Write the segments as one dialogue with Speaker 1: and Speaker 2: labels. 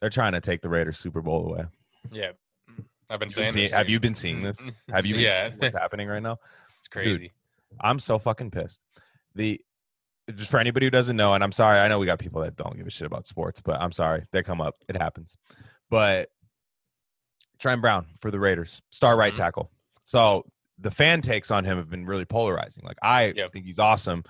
Speaker 1: They're trying to take the Raiders Super Bowl away.
Speaker 2: Yeah, I've been saying.
Speaker 1: been seeing-
Speaker 2: this,
Speaker 1: have you been seeing this? Have you been
Speaker 2: Yeah.
Speaker 1: seeing what's happening right now?
Speaker 2: It's crazy.
Speaker 1: I'm so fucking pissed. The just for anybody who doesn't know, and I'm sorry, I know we got people that don't give a shit about sports, but I'm sorry, they come up. It happens. But Trent Brown for the Raiders, star right
Speaker 2: Mhm.
Speaker 1: tackle. So the fan takes on him have been really polarizing. Like I
Speaker 2: Yep.
Speaker 1: think he's awesome,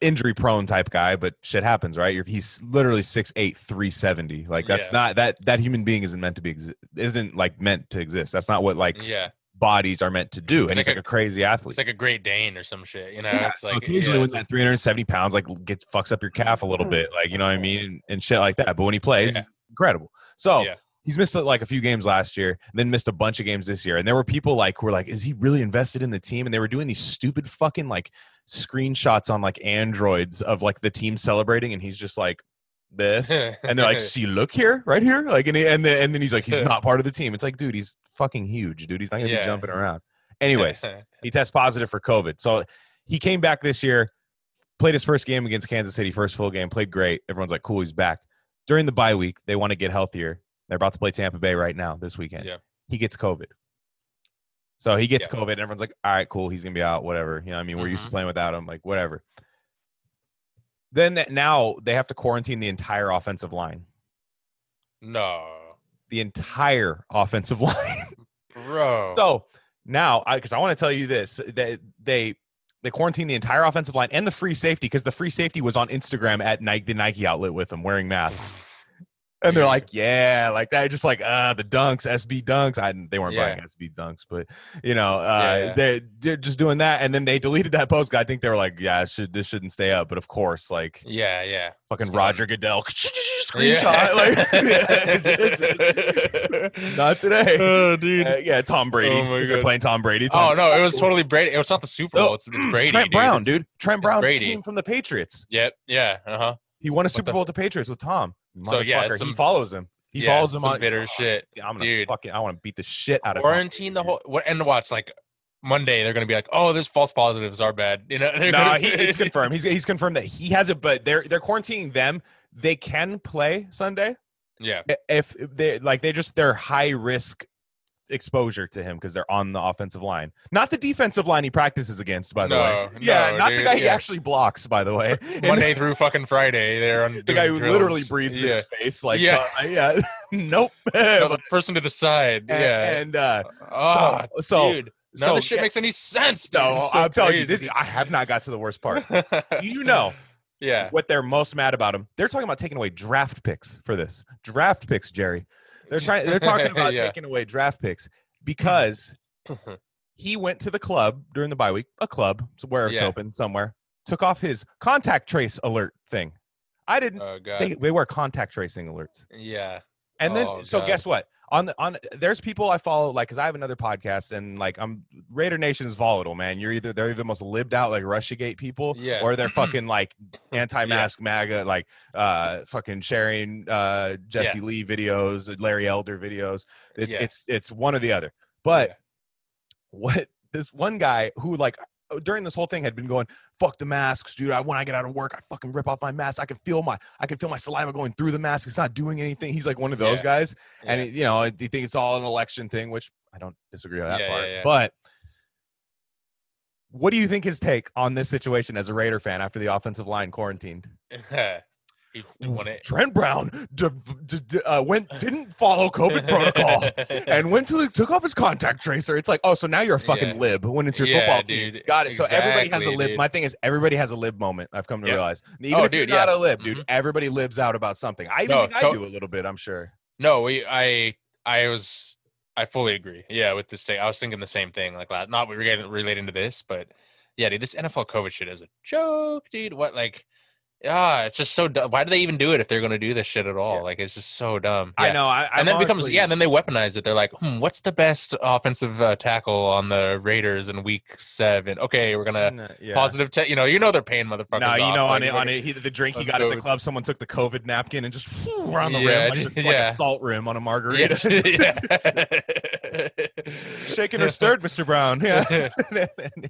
Speaker 1: injury prone type guy, but shit happens, right? You're, he's literally 6'8", 370. Like that's
Speaker 2: Yeah.
Speaker 1: not that that human being isn't meant to be isn't like meant to exist. That's not what like
Speaker 2: yeah,
Speaker 1: bodies are meant to do.
Speaker 2: It's
Speaker 1: And he's
Speaker 2: like
Speaker 1: like a, crazy athlete.
Speaker 2: it's like a Great Dane or some shit. You know,
Speaker 1: Yeah,
Speaker 2: it's
Speaker 1: so
Speaker 2: like
Speaker 1: occasionally
Speaker 2: yeah,
Speaker 1: when that 370 pounds like gets fucks up your calf a little mm-hmm. bit, like you know what I mean, and, and shit like that. But when he plays, incredible. So. He's missed uh, like a few games last year, then missed a bunch of games this year. And there were people like who were like, "Is he really invested in the team?" And they were doing these stupid fucking like screenshots on like androids of like the team celebrating, and he's just like this, and they're like, "See, look here, right here," like, and he, and then and then he's like, "He's not part of the team." It's like, dude, he's fucking huge, dude. He's not gonna
Speaker 2: Yeah.
Speaker 1: be jumping around. Anyways, he tests positive for COVID. So he came back this year, played his first game against Kansas City, first full game, played great. Everyone's like, cool, he's back. During the bye week, they want to get healthier. They're about to play Tampa Bay right now this weekend.
Speaker 2: Yeah.
Speaker 1: He gets COVID. So he gets
Speaker 2: Yeah.
Speaker 1: COVID, and everyone's like, all right, cool, he's gonna be out, whatever. You know, what I mean, we're used to
Speaker 2: Mhm.
Speaker 1: playing without him, like whatever. Then that now they have to quarantine the entire offensive line.
Speaker 2: no,
Speaker 1: The entire offensive line.
Speaker 2: bro.
Speaker 1: So now, because I, want to tell you this, that they they quarantined the entire offensive line and the free safety because the free safety was on Instagram at Nike, the Nike outlet with them wearing masks, and they're like, yeah, like that, just like uh the dunks, SB dunks. I they weren't
Speaker 2: Yeah.
Speaker 1: buying SB dunks, but you know, uh,
Speaker 2: Yeah, yeah.
Speaker 1: they they're just doing that, and then they deleted that post. I think they were like, yeah, should this shouldn't stay up, but of course, like
Speaker 2: yeah, yeah.
Speaker 1: fucking Roger. Goodell screenshot, like not today.
Speaker 2: oh, dude.
Speaker 1: Uh, yeah, Tom Brady.
Speaker 2: Oh
Speaker 1: they're playing Tom Brady.
Speaker 2: oh no, it was totally Brady. It was not the Super Bowl.
Speaker 1: No,
Speaker 2: It's, it's Brady.
Speaker 1: Trent
Speaker 2: dude.
Speaker 1: Brown, dude. Trent Brown
Speaker 2: Brady.
Speaker 1: came from the Patriots.
Speaker 2: Yep. Yeah. Uh huh.
Speaker 1: He won a Super Bowl with the Patriots with Tom.
Speaker 2: So, yeah,
Speaker 1: Motherfucker, he follows him. He
Speaker 2: yeah,
Speaker 1: follows him
Speaker 2: some
Speaker 1: on
Speaker 2: bitter
Speaker 1: Oh,
Speaker 2: shit.
Speaker 1: I'm gonna
Speaker 2: dude.
Speaker 1: fucking. I want to beat the shit out of
Speaker 2: Quarantine the whole. What and watch like Monday they're gonna be like, oh, there's false positives are bad. You know.
Speaker 1: No,
Speaker 2: gonna-
Speaker 1: he, he's confirmed. He's he's confirmed that he has it, but they're they're quarantining them. They can play Sunday
Speaker 2: yeah.
Speaker 1: If they like. They just they're high risk exposure to him because they're on the offensive line, not the defensive line he practices against. By the way, yeah,
Speaker 2: no,
Speaker 1: not the
Speaker 2: dude,
Speaker 1: guy he actually blocks. By the way,
Speaker 2: Monday through fucking Friday, they're on
Speaker 1: the guy who
Speaker 2: drills.
Speaker 1: literally breathes in
Speaker 2: Yeah.
Speaker 1: his face like
Speaker 2: Yeah.
Speaker 1: uh, yeah nope
Speaker 2: No, the person to the side.
Speaker 1: and,
Speaker 2: yeah.
Speaker 1: and uh
Speaker 2: oh,
Speaker 1: so, so
Speaker 2: dude. None
Speaker 1: so
Speaker 2: of this shit
Speaker 1: yeah,
Speaker 2: makes any sense. Dude.
Speaker 1: no
Speaker 2: so
Speaker 1: i'm telling you this, i have not got to the worst part you know
Speaker 2: yeah.
Speaker 1: what they're most mad about him they're talking about taking away draft picks for this draft picks jerry they're trying they're talking about
Speaker 2: Yeah.
Speaker 1: taking away draft picks because he went to the club during the bye week a club where it's
Speaker 2: Yeah.
Speaker 1: open somewhere took off his contact trace alert thing i didn't
Speaker 2: oh
Speaker 1: they, they wear contact tracing alerts
Speaker 2: yeah.
Speaker 1: And then,
Speaker 2: Oh,
Speaker 1: so
Speaker 2: God.
Speaker 1: guess what? On the on, there's people I follow, like, cause I have another podcast, and like, I'm Raider Nation is volatile, man. You're either they're the most lived out like RussiaGate people,
Speaker 2: Yeah.
Speaker 1: or they're fucking like anti-mask MAGA, like uh, fucking sharing uh Jesse Lee videos, Larry Elder videos. It's
Speaker 2: Yeah.
Speaker 1: it's it's one or the other. But
Speaker 2: Yeah.
Speaker 1: what this one guy who like Oh, during this whole thing had been going fuck the masks dude. I, when i get out of work i fucking rip off my mask. I can feel my i can feel my saliva going through the mask. It's not doing anything. He's like one of those
Speaker 2: Yeah.
Speaker 1: guys. And it- you know do you think it's all an election thing which i don't disagree with that
Speaker 2: Yeah,
Speaker 1: part.
Speaker 2: yeah, yeah.
Speaker 1: but what do you think his take on this situation as a raider fan after the offensive line quarantined
Speaker 2: he won it.
Speaker 1: trent brown d- d- d- uh, went didn't follow covid protocol and went to the took off his contact tracer. It's like, oh, so now you're a fucking
Speaker 2: Yeah.
Speaker 1: lib when it's your
Speaker 2: Yeah,
Speaker 1: football team. Got it. So everybody has a lib.
Speaker 2: dude.
Speaker 1: My thing is everybody has a lib moment. I've come to
Speaker 2: Yeah.
Speaker 1: realize. Even
Speaker 2: Oh,
Speaker 1: if
Speaker 2: dude,
Speaker 1: you're not a lib, dude,
Speaker 2: Mhm.
Speaker 1: everybody libs out about something. I even
Speaker 2: No,
Speaker 1: think I
Speaker 2: to-
Speaker 1: do a little bit. I'm sure.
Speaker 2: No, we I I was I fully agree. Yeah, with this thing, I was thinking the same thing. Like not relating relating to this, but yeah, dude, this NFL COVID shit is a joke, dude. What like? Ah, it's just so dumb. Why do they even do it if they're going to do this shit at all?
Speaker 1: Yeah.
Speaker 2: Like, it's just so dumb.
Speaker 1: I know. I,
Speaker 2: and then it becomes yeah. And then they weaponize it. They're like, hmm, what's the best offensive uh, tackle on the Raiders in Week Seven? Okay, we're gonna
Speaker 1: yeah.
Speaker 2: positive. Te- you know, you know they're paying motherfuckers.
Speaker 1: No, you
Speaker 2: off,
Speaker 1: know,
Speaker 2: like,
Speaker 1: on it, on it, he, the drink he got at the club, someone took the COVID napkin and just whew, around the
Speaker 2: Yeah,
Speaker 1: rim, like, just like
Speaker 2: yeah.
Speaker 1: a salt rim on a margarita.
Speaker 2: Yeah.
Speaker 1: Shaking or stirred, Mr. Brown. Yeah.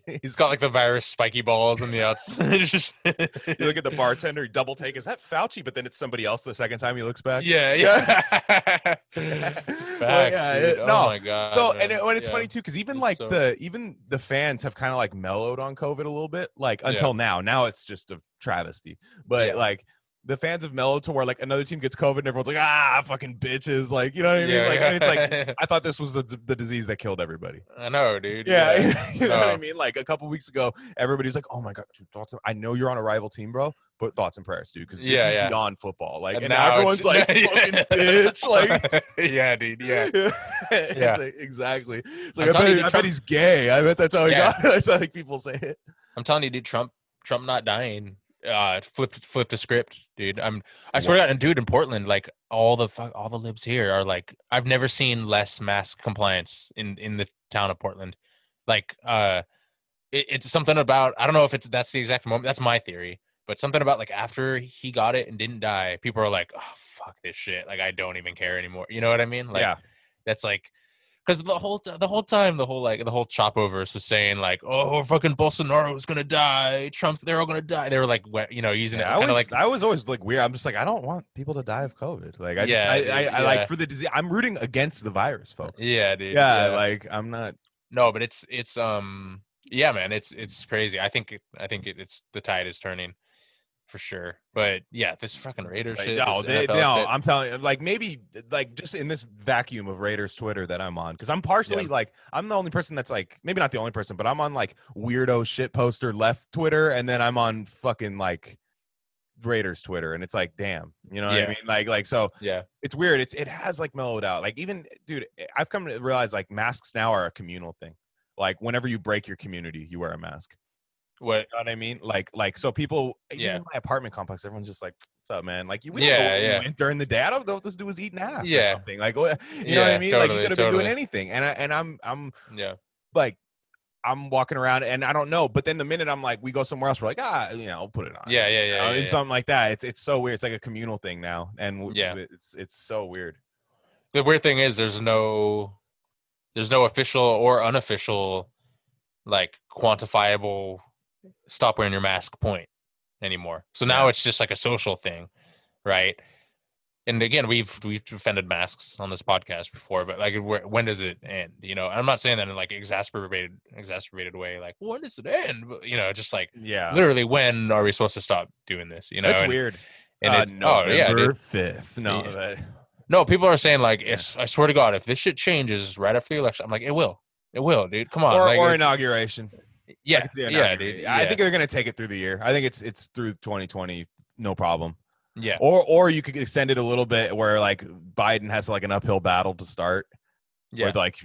Speaker 2: He's got like the virus spiky balls in the outside. Just
Speaker 1: you look at the bartender, double take. Is that Fauci? But then it's somebody else the second time he looks back.
Speaker 2: yeah, yeah.
Speaker 1: Facts,
Speaker 2: Facts, dude.
Speaker 1: Oh no.
Speaker 2: Oh my god.
Speaker 1: so
Speaker 2: man.
Speaker 1: and it, when it's
Speaker 2: Yeah.
Speaker 1: funny too, because even
Speaker 2: It's
Speaker 1: like
Speaker 2: so-
Speaker 1: the even the fans have kind of like mellowed on COVID a little bit, like
Speaker 2: Yeah.
Speaker 1: until now. Now it's just a travesty. But
Speaker 2: Yeah.
Speaker 1: like the fans of mellowed to where like another team gets COVID and everyone's like, ah, fucking bitches, like you know what I mean?
Speaker 2: Yeah,
Speaker 1: like and it's like. I thought this was the the disease that killed everybody.
Speaker 2: I know, dude.
Speaker 1: Yeah, you know what I mean. Like a couple weeks ago, everybody's like, "Oh my god, dude, thoughts." I know you're on a rival team, bro, but thoughts and prayers, dude, because this
Speaker 2: Yeah,
Speaker 1: is
Speaker 2: yeah.
Speaker 1: beyond football. Like, and,
Speaker 2: And now
Speaker 1: everyone's like,
Speaker 2: Yeah.
Speaker 1: "Fucking bitch!" Like,
Speaker 2: yeah, dude. Yeah. Yeah.
Speaker 1: like, exactly. It's
Speaker 2: I'm
Speaker 1: like I bet,
Speaker 2: you,
Speaker 1: I bet he's gay. I bet that's how he
Speaker 2: Yeah.
Speaker 1: got. That's how like people say it.
Speaker 2: I'm telling you, dude. Trump, Trump not dying. Uh, flipped, flipped the script, dude. I'm. I swear to God, dude, in Portland, like all the fuck, all the libs here are like, I've never seen less mask compliance in in the town of Portland. Like, uh, it, it's something about I don't know if it's that's the exact moment. That's my theory, but something about like after he got it and didn't die, people are like, oh fuck this shit. Like I don't even care anymore. You know what I mean? Like,
Speaker 1: yeah,
Speaker 2: that's like because the whole t- the whole time the whole like the whole Chapoverse was saying like oh fucking Bolsonaro's gonna die Trump's they're all gonna die they were like we- you know using
Speaker 1: yeah.
Speaker 2: it
Speaker 1: I was,
Speaker 2: like
Speaker 1: I was always like weird. I'm just like, I don't want people to die of COVID. Like, I just,
Speaker 2: Yeah,
Speaker 1: I,
Speaker 2: dude,
Speaker 1: I, I
Speaker 2: yeah.
Speaker 1: like for the disease. I'm rooting against the virus, folks.
Speaker 2: yeah dude
Speaker 1: Yeah, like I'm not.
Speaker 2: no but it's it's um yeah man it's it's crazy I think I think it, it's the tide is turning for sure but yeah this fucking Raiders
Speaker 1: Like,
Speaker 2: shit
Speaker 1: no, they, no,
Speaker 2: shit,
Speaker 1: I'm telling you, like maybe like just in this vacuum of Raiders Twitter that I'm on, because I'm partially
Speaker 2: Yeah.
Speaker 1: like I'm the only person that's like maybe not the only person, but I'm on like weirdo shit poster left Twitter, and then I'm on fucking like Raiders Twitter, and it's like, damn, you know what
Speaker 2: Yeah.
Speaker 1: I mean? Like, like so
Speaker 2: yeah
Speaker 1: it's weird. It's it has like mellowed out. Like even dude, eh, I've come to realize like masks now are a communal thing. Like whenever you break your community, you wear a mask.
Speaker 2: What
Speaker 1: You know what I mean? Like, like so people, even
Speaker 2: Yeah.
Speaker 1: in my apartment complex, everyone's just like, "What's up, man?" Like, you, we
Speaker 2: Yeah, yeah.
Speaker 1: went during the day. I don't know what this dude was eating ass or
Speaker 2: Yeah.
Speaker 1: something. Like, you know what I mean? like, you could have been doing anything. And I, and I'm, I'm
Speaker 2: yeah
Speaker 1: like, I'm walking around and I don't know. But then the minute I'm like, we go somewhere else, we're like, ah, you know, I'll put it on.
Speaker 2: yeah yeah
Speaker 1: You
Speaker 2: yeah,
Speaker 1: know,
Speaker 2: yeah, yeah.
Speaker 1: something like that. It's, it's so weird. It's like a communal thing now, and
Speaker 2: Yeah.
Speaker 1: it's, it's so weird.
Speaker 2: the weird thing is there's no there's no official or unofficial like quantifiable stop wearing your mask point anymore so now
Speaker 1: Yeah.
Speaker 2: it's just like a social thing right and again we've we've defended masks on this podcast before but like where, when does it end you know i'm not saying that in like exasperated exacerbated way like when does it end but you know just like
Speaker 1: Yeah.
Speaker 2: literally when are we supposed to stop doing this you know
Speaker 1: That's
Speaker 2: and,
Speaker 1: weird.
Speaker 2: and
Speaker 1: uh,
Speaker 2: it's oh yeah.
Speaker 1: Fifth. No,
Speaker 2: Yeah. No, people are saying like. I swear to God, if this shit changes right after the election, I'm like, it will, it will, dude. Come on,
Speaker 1: or,
Speaker 2: like,
Speaker 1: or
Speaker 2: it's-
Speaker 1: inauguration. I
Speaker 2: yeah, yeah,
Speaker 1: I think they're gonna take it through the year. I think it's it's through 2020, no problem.
Speaker 2: yeah,
Speaker 1: Or or you could extend it a little bit where like Biden has like an uphill battle to start.
Speaker 2: yeah.
Speaker 1: Like,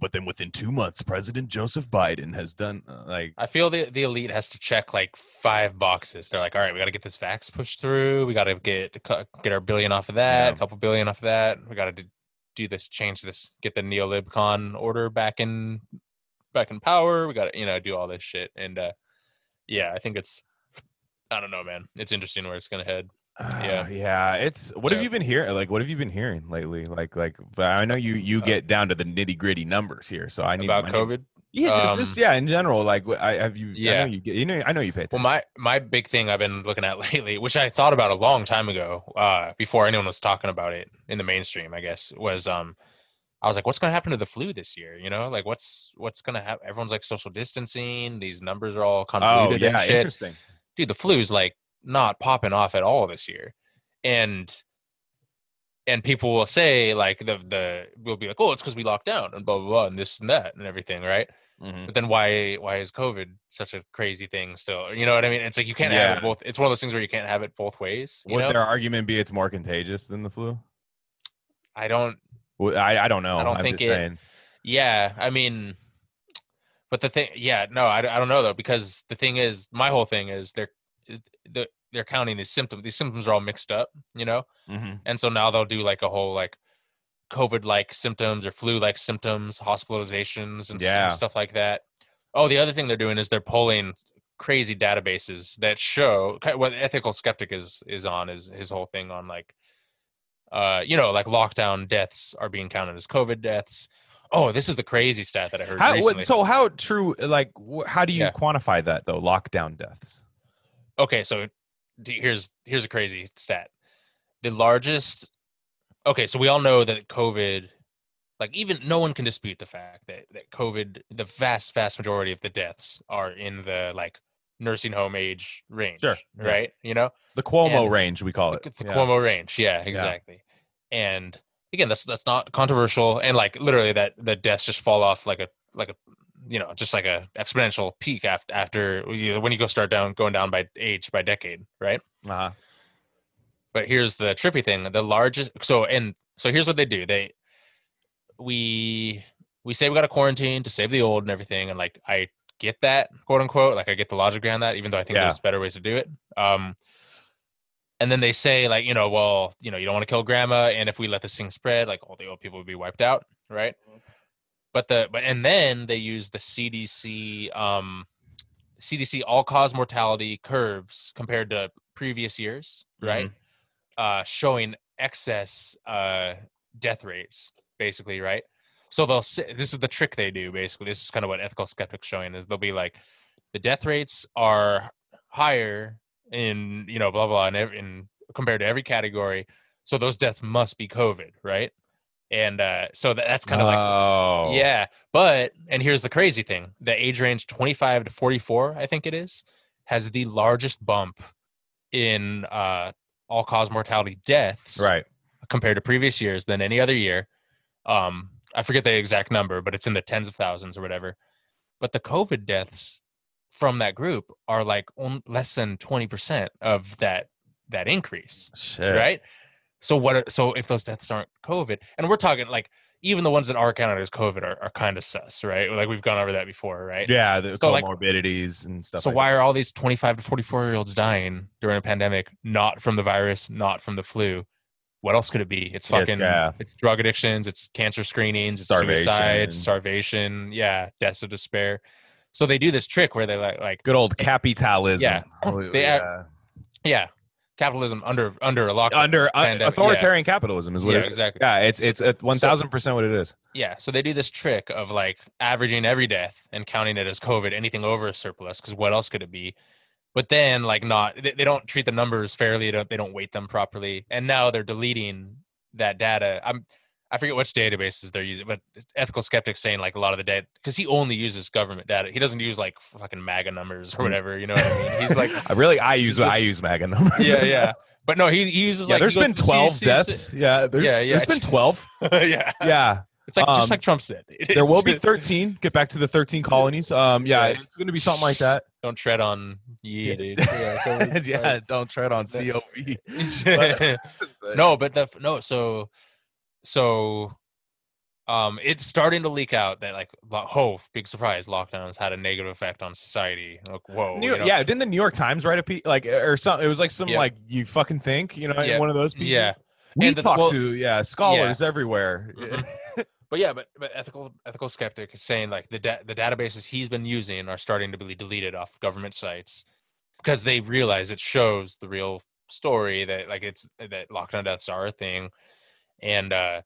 Speaker 1: but then within two months, President Joseph Biden has done uh, like
Speaker 2: I feel the the elite has to check like five boxes. They're like, all right, we got to get this vax pushed through. We got to get get our billion off of that,
Speaker 1: Yeah.
Speaker 2: a couple billion off of that. We got to do, do this, change this, get the neolibcon order back in back in power. We got to you know do all this shit. And uh yeah, I think it's I don't know, man. It's interesting where it's gonna head.
Speaker 1: yeah, yeah. It's what have you been hearing? Like, what have you been hearing lately? Like, like but I know you you
Speaker 2: Uh,
Speaker 1: get down to the nitty gritty numbers here, so I need
Speaker 2: about
Speaker 1: I need-
Speaker 2: COVID.
Speaker 1: Yeah, just, just
Speaker 2: Um,
Speaker 1: yeah, in general. Like, I have you. I
Speaker 2: Yeah.
Speaker 1: know you get. You know, I know you pay
Speaker 2: Well, my my big thing I've been looking at lately, which I thought about a long time ago, uh, before anyone was talking about it in the mainstream, I guess, was um, I was like, what's gonna happen to the flu this year? You know, like what's what's gonna happen? Everyone's like social distancing. These numbers are all
Speaker 1: oh
Speaker 2: convoluted and
Speaker 1: yeah,
Speaker 2: shit.
Speaker 1: interesting.
Speaker 2: Dude, the flu's like not popping off at all this year, and and people will say like the the will be like, oh, it's because we locked down and blah blah blah and this and that and everything, right?
Speaker 1: Mhm.
Speaker 2: but then why why is covid such a crazy thing still you know what i mean it's like you can't have it both it's one of those things where you can't have it both ways
Speaker 1: Would
Speaker 2: know
Speaker 1: their argument be it's more contagious than the flu?
Speaker 2: i don't
Speaker 1: Well, I I don't know.
Speaker 2: I don't
Speaker 1: I'm
Speaker 2: think
Speaker 1: just
Speaker 2: it-
Speaker 1: saying.
Speaker 2: yeah i mean but the thing yeah no I, I don't know though because the thing is my whole thing is they're the, they're counting these symptoms these symptoms are all mixed up you know
Speaker 1: Mhm.
Speaker 2: and so now they'll do like a whole like covid like symptoms or flu like symptoms hospitalizations and,
Speaker 1: Yeah.
Speaker 2: stuff like that oh the other thing they're doing is they're pulling crazy databases that show what ethical skeptic is is on is his whole thing on like uh you know like lockdown deaths are being counted as covid deaths oh, this is the crazy stat that I heard
Speaker 1: How,
Speaker 2: recently.
Speaker 1: so how true? Like, how do you
Speaker 2: Yeah.
Speaker 1: quantify that though? Lockdown deaths.
Speaker 2: okay, so here's here's a crazy stat. The largest. Okay, so we all know that COVID, like even no one can dispute the fact that that COVID, the vast vast majority of the deaths are in the like nursing home age range.
Speaker 1: Sure, yeah.
Speaker 2: Right. You know.
Speaker 1: The Cuomo
Speaker 2: And-
Speaker 1: range, we call it.
Speaker 2: the, the
Speaker 1: Yeah.
Speaker 2: Cuomo range. Yeah, exactly. And again, that's that's not controversial, and like literally that the deaths just fall off like a like a you know just like a exponential peak after after when you go start down going down by age by decade, right?
Speaker 1: Uh-huh.
Speaker 2: But here's the trippy thing: the largest. So and so here's what they do. They we we say we got to quarantine to save the old and everything, and like I get that quote unquote, like I get the logic behind that, even though I think
Speaker 1: Yeah.
Speaker 2: there's better ways to do it. Um, and then they say like you know well you know you don't want to kill grandma, and if we let this thing spread, like all the old people would be wiped out, right? But the but and then they use the CDC um CDC all cause mortality curves compared to previous years, right? Uh, showing excess uh, death rates, basically, right? So they'll say, this is the trick they do, basically. This is kind of what ethical skeptics showing is they'll be like, the death rates are higher in you know blah blah in, in compared to every category, so those deaths must be COVID, right? And uh, so that, that's kind of like
Speaker 1: oh.
Speaker 2: yeah, but and here's the crazy thing: the age range 25 to 44, I think it is, has the largest bump in uh, all-cause mortality deaths
Speaker 1: Right.
Speaker 2: compared to previous years than any other year. Um, I forget the exact number, but it's in the tens of thousands or whatever. But the COVID deaths from that group are like on, less than 20% of that that increase
Speaker 1: Shit.
Speaker 2: right? So what? are- So if those deaths aren't COVID, and we're talking like even the ones that are counted as COVID are, are kind of sus, right? Like we've gone over that before, right?
Speaker 1: Yeah, the
Speaker 2: So, like-
Speaker 1: comorbidities and stuff.
Speaker 2: So
Speaker 1: like
Speaker 2: why are all these 25 to 44 year olds dying during a pandemic? Not from the virus, not from the flu. What else could it be? It's fucking.
Speaker 1: yeah.
Speaker 2: It's drug addictions. It's cancer screenings. It's
Speaker 1: Starvation.
Speaker 2: suicide, starvation. Yeah, deaths of despair. So they do this trick where they like, like,
Speaker 1: Good old capitalism.
Speaker 2: Yeah.
Speaker 1: Oh,
Speaker 2: They
Speaker 1: yeah.
Speaker 2: yeah, capitalism under under a lockdown.
Speaker 1: Under uh,
Speaker 2: Pandemic, yeah.
Speaker 1: authoritarian capitalism is what
Speaker 2: Yeah,
Speaker 1: it is.
Speaker 2: exactly.
Speaker 1: Yeah, it's it's one thousand percent what it is.
Speaker 2: Yeah, so they do this trick of like averaging every death and counting it as COVID, anything over a surplus, because what else could it be? But then, like, not they, they don't treat the numbers fairly. They don't, they don't weight them properly, and now they're deleting that data. I'm I forget which databases they're using, but ethical skeptics saying like a lot of the data because he only uses government data. He doesn't use like fucking MAGA numbers or whatever. You know what I mean? He's like,
Speaker 1: really I use
Speaker 2: a-
Speaker 1: I use MAGA numbers.
Speaker 2: yeah, yeah. But no, he, he uses
Speaker 1: yeah,
Speaker 2: like
Speaker 1: there's been twelve
Speaker 2: CDC
Speaker 1: deaths. Yeah, there's,
Speaker 2: Yeah, yeah.
Speaker 1: there's been twelve.
Speaker 2: yeah,
Speaker 1: Yeah,
Speaker 2: it's like
Speaker 1: Um,
Speaker 2: just like Trump said.
Speaker 1: there will be thirteen. Get back to the thirteen colonies. Um, yeah,
Speaker 2: Yeah.
Speaker 1: it's going to be something like that.
Speaker 2: Don't tread on ye,
Speaker 1: Yeah.
Speaker 2: dude. Yeah,
Speaker 1: yeah, don't tread on COV.
Speaker 2: sorry. no, but the no, so so um it's starting to leak out that like oh big surprise lockdowns had a negative effect on society like whoa
Speaker 1: New,
Speaker 2: you know?
Speaker 1: yeah, didn't the New York Times write a piece like or something? It was like some
Speaker 2: Yeah.
Speaker 1: like you fucking think, you know,
Speaker 2: Yeah.
Speaker 1: one of those pieces.
Speaker 2: yeah
Speaker 1: we
Speaker 2: And the- well-
Speaker 1: to yeah scholars everywhere.
Speaker 2: Mhm. But yeah but but ethical ethical skeptic is saying like the da- the databases he's been using are starting to be deleted off government sites because they realize it shows the real story that like it's that lockdown deaths are a thing. And uh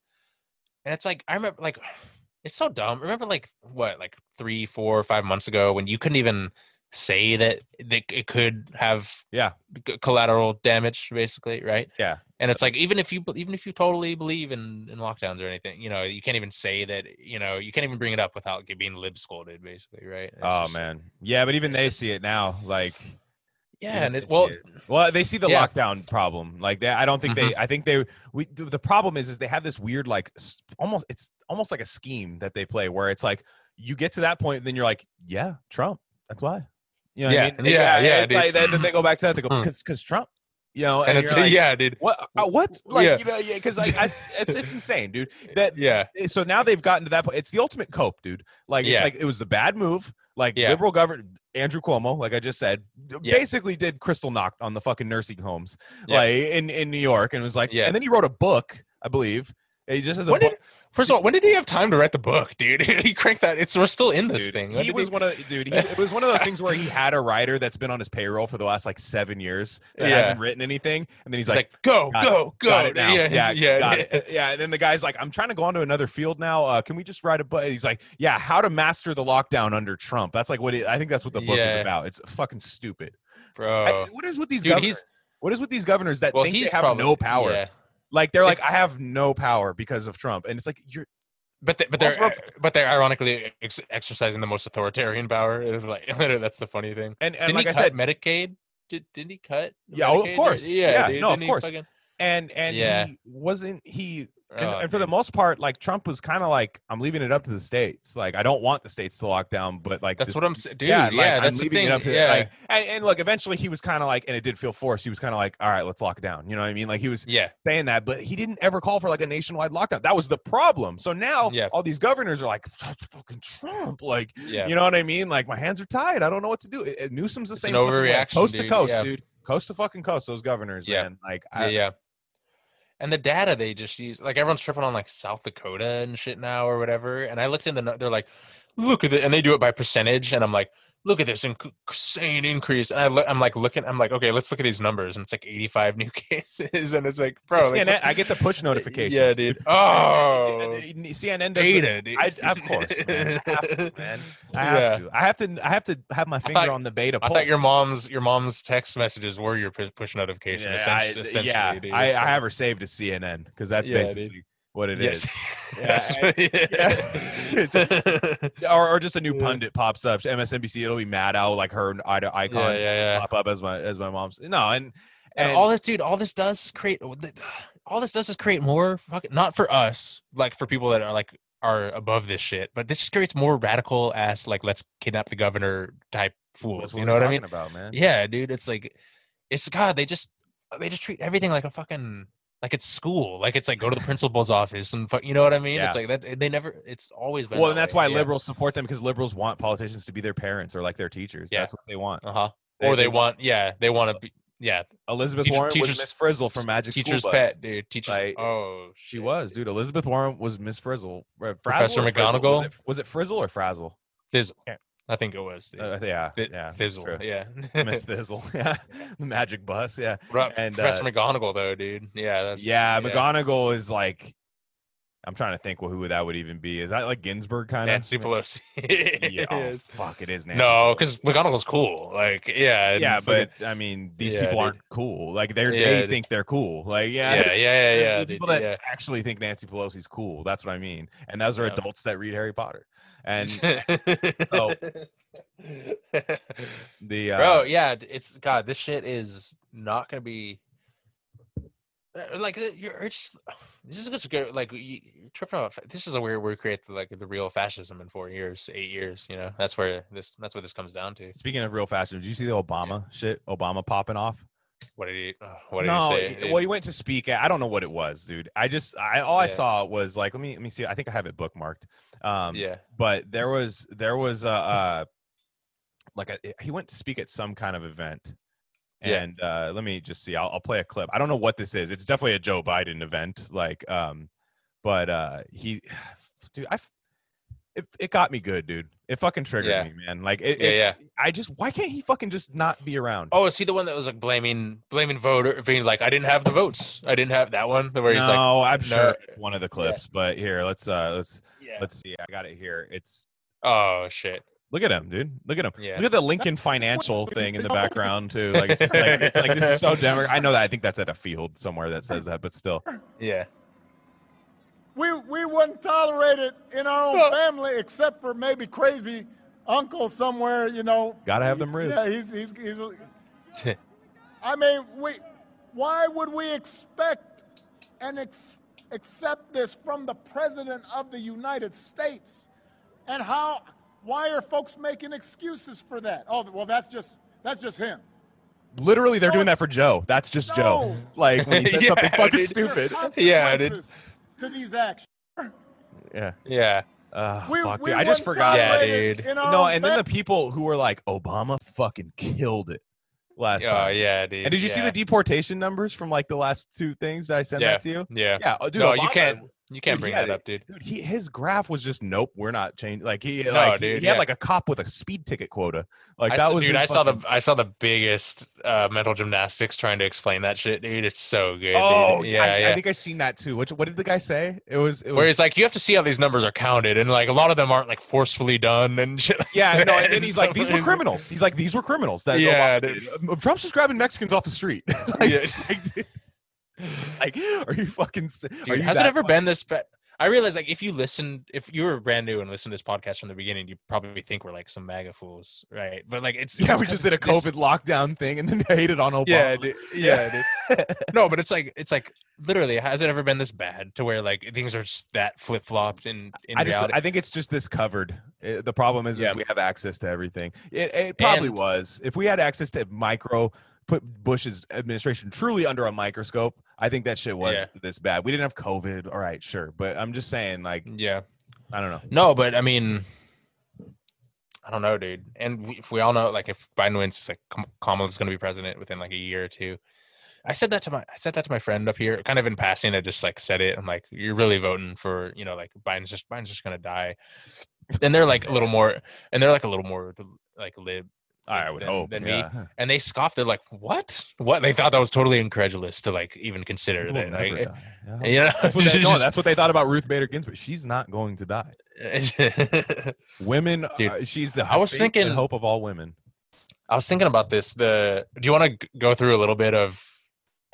Speaker 2: and it's like i remember like it's so dumb. Remember like what like three four five months ago when you couldn't even say that they, it could have
Speaker 1: Yeah.
Speaker 2: collateral damage basically right
Speaker 1: Yeah.
Speaker 2: and it's like even if you even if you totally believe in in lockdowns or anything you know you can't even say that you know you can't even bring it up without being lib scolded basically right It's
Speaker 1: Oh
Speaker 2: just-
Speaker 1: man, yeah, but even they see it now. Like,
Speaker 2: yeah and it's well
Speaker 1: it. well, they see the
Speaker 2: Yeah.
Speaker 1: lockdown problem. Like, they, I don't think
Speaker 2: Mm-hmm.
Speaker 1: they. I think they. We the problem is, is they have this weird like almost. It's almost like a scheme that they play where it's like you get to that point, and then you're like, yeah, Trump. That's why. You know what
Speaker 2: Yeah,
Speaker 1: I mean?
Speaker 2: yeah, yeah,
Speaker 1: It's
Speaker 2: dude.
Speaker 1: like, then, then they go back to that. They go
Speaker 2: Mm.
Speaker 1: because because Trump. You know,
Speaker 2: and it's
Speaker 1: like,
Speaker 2: yeah dude
Speaker 1: What? Uh, what? Like,
Speaker 2: Yeah.
Speaker 1: you know, yeah, because I, it's it's insane, dude. That
Speaker 2: yeah
Speaker 1: so now they've gotten to that point. It's the ultimate cope, dude. Like it's
Speaker 2: Yeah.
Speaker 1: like it was the bad move. Like
Speaker 2: Yeah.
Speaker 1: liberal government, Andrew Cuomo, like I just said,
Speaker 2: Yeah.
Speaker 1: basically did Kristallnacht on the fucking nursing homes,
Speaker 2: Yeah.
Speaker 1: like in in New York, and was like,
Speaker 2: Yeah.
Speaker 1: and then he wrote a book, I believe, He just has a
Speaker 2: When
Speaker 1: book.
Speaker 2: did, first of all, when did he have time to write the book, dude? he cranked that. It's we're still in this
Speaker 1: Dude,
Speaker 2: thing. When
Speaker 1: he was one of dude. He, it was one of those things where he had a writer that's been on his payroll for the last like seven years that
Speaker 2: Yeah.
Speaker 1: hasn't written anything, and then he's,
Speaker 2: He's
Speaker 1: like,
Speaker 2: like, go,
Speaker 1: it,
Speaker 2: go, go.
Speaker 1: it now.
Speaker 2: Yeah,
Speaker 1: Yeah,
Speaker 2: yeah.
Speaker 1: Yeah, and then the guy's like, I'm trying to go on to another field now. Uh, can we just write a book? He's like, Yeah, how to master the lockdown under Trump. That's like what it, I think that's what the book is about. It's fucking stupid. I-
Speaker 2: bro.
Speaker 1: what is with these
Speaker 2: Dude,
Speaker 1: governors? What is with these governors that
Speaker 2: Well,
Speaker 1: think they have
Speaker 2: probably
Speaker 1: no power? Like they're like, I have no power because of Trump, and it's like you're
Speaker 2: But they, but they're but they're ironically ex- exercising the most authoritarian power. It's like that's the funny thing.
Speaker 1: and and like I said,
Speaker 2: Medicaid? Did didn't he cut?
Speaker 1: Yeah, oh, of course.
Speaker 2: Yeah,
Speaker 1: Yeah,
Speaker 2: dude,
Speaker 1: no, of course.
Speaker 2: fucking-
Speaker 1: and and
Speaker 2: Yeah.
Speaker 1: he wasn't he and,
Speaker 2: Oh,
Speaker 1: and for the most part like trump was kind of like i'm leaving it up to the states. Like i don't want the states to lock down but like
Speaker 2: That's
Speaker 1: this-
Speaker 2: what I'm saying,
Speaker 1: yeah,
Speaker 2: Yeah,
Speaker 1: like, I'm
Speaker 2: that's the thing.
Speaker 1: it up to
Speaker 2: yeah,
Speaker 1: like and, and look eventually he was kind of like and it did feel forced he was kind of like all right let's lock it down. You know what i mean? Like he was
Speaker 2: yeah,
Speaker 1: saying that but he didn't ever call for like a nationwide lockdown. That was the problem. So now
Speaker 2: Yeah.
Speaker 1: all these governors are like fucking trump. Like
Speaker 2: yeah.
Speaker 1: you know what i mean? Like my hands are tied. I don't know what to do. It- it- newsom's the
Speaker 2: It's
Speaker 1: same way.
Speaker 2: overreaction,
Speaker 1: coast to coast
Speaker 2: Yeah.
Speaker 1: dude. Coast to fucking coast those governors
Speaker 2: Yeah.
Speaker 1: man. Like
Speaker 2: yeah,
Speaker 1: I,
Speaker 2: yeah. And the data they just use, like everyone's tripping on like South Dakota and shit now or whatever. And I looked in the, they're like, look at it, and they do it by percentage. And I'm like, look at this insane increase. And I look, I'm like looking, I'm like, okay, let's look at these numbers. And it's like 85 new cases, and it's like, bro,
Speaker 1: CNN,
Speaker 2: what-
Speaker 1: I get the push notifications.
Speaker 2: Yeah, dude. Oh,
Speaker 1: CNN does.
Speaker 2: data, dude.
Speaker 1: I, of course, man. I have to, man. I have
Speaker 2: Yeah.
Speaker 1: to. I have to. I have to have my finger
Speaker 2: thought-
Speaker 1: on the beta.
Speaker 2: I thought your mom's your mom's text messages were your push notification.
Speaker 1: Yeah,
Speaker 2: essentially,
Speaker 1: I,
Speaker 2: essentially,
Speaker 1: yeah. I, I have her saved as CNN because that's
Speaker 2: Yeah, dude.
Speaker 1: what it is.
Speaker 2: yes.
Speaker 1: Yeah, Or, or just a new
Speaker 2: Yeah.
Speaker 1: pundit pops up. MSNBC. It'll be mad out like her icon
Speaker 2: yeah, yeah, yeah.
Speaker 1: pop up as my as my mom's. No, and
Speaker 2: And,
Speaker 1: and
Speaker 2: all this, dude, all this does create. All this does is create more fucking. Not for us, like for people that are like are above this shit, but this just creates more radical ass like let's kidnap the governor type fools. You know what I mean?
Speaker 1: About man.
Speaker 2: Yeah, dude. It's like, it's God. They just they just treat everything like a fucking like it's school. Like it's like go to the principal's office and fuck. You know what I mean? It's like that. They never. It's always been.
Speaker 1: Well,
Speaker 2: that
Speaker 1: and that's
Speaker 2: way,
Speaker 1: why
Speaker 2: yeah.
Speaker 1: liberals support them because liberals want politicians to be their parents or like their teachers.
Speaker 2: Yeah.
Speaker 1: That's what they want.
Speaker 2: Uh huh.
Speaker 1: They-
Speaker 2: Or
Speaker 1: they
Speaker 2: they want. Yeah, they want to be. Yeah,
Speaker 1: Elizabeth
Speaker 2: Teacher-
Speaker 1: Warren was
Speaker 2: teachers-
Speaker 1: Miss Frizzle from Magic
Speaker 2: teacher's
Speaker 1: School Bus.
Speaker 2: pet, dude. Teachers.
Speaker 1: Like,
Speaker 2: oh,
Speaker 1: She
Speaker 2: shit,
Speaker 1: was,
Speaker 2: dude.
Speaker 1: dude. Elizabeth Warren was Miss Frizzle. Uh, Frazzle
Speaker 2: Professor
Speaker 1: or Frizzle? Was
Speaker 2: McGonagall?
Speaker 1: it, was it Frizzle or Frazzle?
Speaker 2: Fizzle.
Speaker 1: Yeah.
Speaker 2: I think it was. dude.
Speaker 1: Uh, yeah, yeah.
Speaker 2: Fizzle.
Speaker 1: true.
Speaker 2: Yeah.
Speaker 1: Miss Fizzle. Yeah, the Magic Bus. Yeah, and,
Speaker 2: Professor
Speaker 1: uh,
Speaker 2: McGonagall, though, dude. Yeah, that's
Speaker 1: yeah. McGonagall is like. I'm trying to think who that would even be. Is that like Ginsburg kind of?
Speaker 2: Nancy Pelosi.
Speaker 1: Yeah. Oh, fuck! It is Nancy.
Speaker 2: no, because McGonagall's cool. Like, yeah.
Speaker 1: yeah, but I mean, these
Speaker 2: Yeah,
Speaker 1: people
Speaker 2: dude.
Speaker 1: aren't cool. Like they're
Speaker 2: Yeah,
Speaker 1: they
Speaker 2: dude.
Speaker 1: think they're cool. Like yeah,
Speaker 2: yeah, yeah, yeah, yeah. dude,
Speaker 1: people that actually think Nancy Pelosi's cool. That's what I mean. And those are adults that read Harry Potter. And
Speaker 2: oh,
Speaker 1: the uh,
Speaker 2: bro, yeah, it's God. This shit is not gonna be like uh, you're just. This is just good. Like you- you're tripping out. This is a weird where we create the, like the real fascism in four years, eight years. You know, that's where this. That's what this comes down to.
Speaker 1: speaking of real fascism did you see the Obama shit? Obama popping off?
Speaker 2: What did he? uh, What did
Speaker 1: no,
Speaker 2: he say? dude?
Speaker 1: well, he went to speak. At, I don't know what it was, dude. I just, I all I saw was like, let me, let me see. I think I have it bookmarked. Um,
Speaker 2: yeah,
Speaker 1: but there was, there was a, uh, like a, he went to speak at some kind of event.
Speaker 2: Yeah.
Speaker 1: And uh, let me just see. I'll, I'll play a clip. I don't know what this is. It's definitely a Joe Biden event. Like, um, but uh, he, dude, I, it, it got me good, dude. It fucking triggered
Speaker 2: Yeah.
Speaker 1: me, man. Like, it,
Speaker 2: Yeah,
Speaker 1: it's,
Speaker 2: yeah.
Speaker 1: I just, why can't he fucking just not be around?
Speaker 2: Oh, is he the one that was like blaming blaming voter being like I didn't have the votes. I didn't have that one where he's like
Speaker 1: no, I'm sure it's one of the clips, but here, let's uh let's
Speaker 2: yeah.
Speaker 1: let's see. I got it here. It's
Speaker 2: Oh shit.
Speaker 1: Look at him, dude. Look at him.
Speaker 2: Yeah.
Speaker 1: Look at the Lincoln Financial thing in the background too. Like it's just like it's like this is so Denver. I know that. I think that's at a field somewhere that says that, but still.
Speaker 2: Yeah.
Speaker 3: We we wouldn't tolerate it in our own family, except for maybe crazy uncle somewhere. You know.
Speaker 1: Gotta have them ribs.
Speaker 3: Yeah, he's he's he's. a- I mean, we. Why would we expect and ex- accept this from the president of the United States? And how? Why are folks making excuses for that? Oh, well, that's just that's just him.
Speaker 1: Literally, they're
Speaker 3: No,
Speaker 1: doing that for Joe. That's just Joe. Like when he says
Speaker 2: Yeah,
Speaker 1: something fucking
Speaker 2: dude.
Speaker 1: stupid.
Speaker 2: Yeah, dude.
Speaker 3: Consequences To these actions.
Speaker 1: Yeah.
Speaker 2: Yeah.
Speaker 1: Uh,
Speaker 3: We,
Speaker 1: fuck,
Speaker 3: we
Speaker 1: dude. I just forgot.
Speaker 2: Yeah, dude.
Speaker 1: No,
Speaker 3: own
Speaker 1: and then the people who were like, Obama fucking killed it last
Speaker 2: Oh
Speaker 1: time.
Speaker 2: yeah, dude.
Speaker 1: And did you see the deportation numbers from like the last two things that I sent
Speaker 2: Yeah.
Speaker 1: that to you?
Speaker 2: Yeah.
Speaker 1: Yeah, oh, dude.
Speaker 2: no, you can't. You can't
Speaker 1: Dude,
Speaker 2: bring that up, dude.
Speaker 1: Dude, he his graph was just nope, we're not changing. Like he
Speaker 2: No,
Speaker 1: like
Speaker 2: dude,
Speaker 1: he, had
Speaker 2: yeah.
Speaker 1: like a cop with a speed ticket quota. Like
Speaker 2: I
Speaker 1: that was
Speaker 2: dude. I saw the I saw the biggest uh, mental gymnastics trying to explain that shit, dude. It's so good.
Speaker 1: Oh
Speaker 2: dude.
Speaker 1: yeah,
Speaker 2: yeah,
Speaker 1: I,
Speaker 2: yeah.
Speaker 1: I think I seen that too. Which what did the guy say? It was it was
Speaker 2: Where he's like you have to see how these numbers are counted, and like a lot of them aren't like forcefully done and shit. like
Speaker 1: yeah, no, and he's like, these were criminals. He's like, these were criminals. That
Speaker 2: Yeah,
Speaker 1: Obama
Speaker 2: dude.
Speaker 1: did. Uh, Trump's just grabbing Mexicans off the street. like,
Speaker 2: Yeah.
Speaker 1: like, dude, like, are you fucking?
Speaker 2: Dude,
Speaker 1: you
Speaker 2: has it ever been this bad? I realize, like, if you listen, if you were brand new and listen to this podcast from the beginning, you probably think we're like some MAGA fools, right? But like, it's
Speaker 1: Yeah,
Speaker 2: it's
Speaker 1: we just did a
Speaker 2: it's this-
Speaker 1: COVID lockdown thing and then hated on Obama.
Speaker 2: Yeah, dude. yeah, dude. No, but it's like it's like literally, has it ever been this bad to where like things are just that flip flopped in in
Speaker 1: I just
Speaker 2: reality?
Speaker 1: I think it's just this covered. Uh, the problem is,
Speaker 2: Yeah.
Speaker 1: is we have access to everything. It, it probably
Speaker 2: And-
Speaker 1: was. If we had access to micro, put Bush's administration truly under a microscope, I think that shit was
Speaker 2: Yeah.
Speaker 1: this bad. We didn't have COVID. All right, sure, but I'm just saying, like,
Speaker 2: yeah.
Speaker 1: I don't know.
Speaker 2: No, but I mean, I don't know, dude. And we, we all know, like, if Biden wins, it's like Kam- Kamala's going to be president within like a year or two. I said that to my, I said that to my friend up here, kind of in passing. I just like said it. I'm like, you're really voting for, you know, like Biden's just Biden's just going to die. And they're like a little more, and they're like a little more like lib,
Speaker 1: I would
Speaker 2: than-
Speaker 1: hope.
Speaker 2: than me.
Speaker 1: yeah.
Speaker 2: and they scoffed. They're like, what? What? They thought that was totally incredulous to like even consider that. Like.
Speaker 1: Yeah.
Speaker 2: you know,
Speaker 1: That's what they, no, that's what they thought about Ruth Bader Ginsburg. She's not going to die. Women,
Speaker 2: Dude,
Speaker 1: uh, she's the
Speaker 2: I was thinking-
Speaker 1: hope of all women.
Speaker 2: I was thinking about this. The do you want to go through a little bit of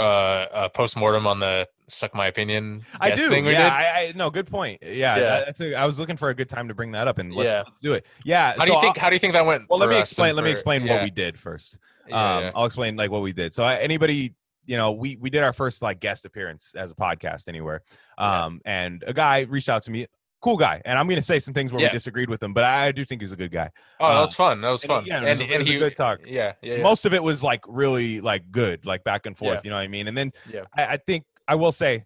Speaker 2: uh, a post mortem on the suck my opinion?
Speaker 1: I
Speaker 2: guest
Speaker 1: do.
Speaker 2: Thing we
Speaker 1: yeah,
Speaker 2: did?
Speaker 1: I, I no, good point. Yeah,
Speaker 2: Yeah.
Speaker 1: that- that's a, I was looking for a good time to bring that up, and let's
Speaker 2: Yeah.
Speaker 1: let's do it. Yeah.
Speaker 2: How do you think?
Speaker 1: I'll-
Speaker 2: How do you think that went?
Speaker 1: well, let me explain. Let me explain
Speaker 2: yeah,
Speaker 1: what we did first.
Speaker 2: yeah,
Speaker 1: um. I'll explain like what we did. So uh, anybody, you know, we we did our first like guest appearance as a podcast anywhere. Um, and a guy reached out to me, cool guy, and I'm going to say some things where
Speaker 2: Yeah.
Speaker 1: we disagreed with him, but I do think he's a good guy.
Speaker 2: Oh, that
Speaker 1: uh,
Speaker 2: was fun. That was
Speaker 1: and he-
Speaker 2: fun.
Speaker 1: yeah, it was a- it was a good talk.
Speaker 2: Yeah, yeah, yeah.
Speaker 1: Most of it was like really like good, like back and forth.
Speaker 2: Yeah.
Speaker 1: You know what I mean? And then
Speaker 2: Yeah.
Speaker 1: I, I think I will say.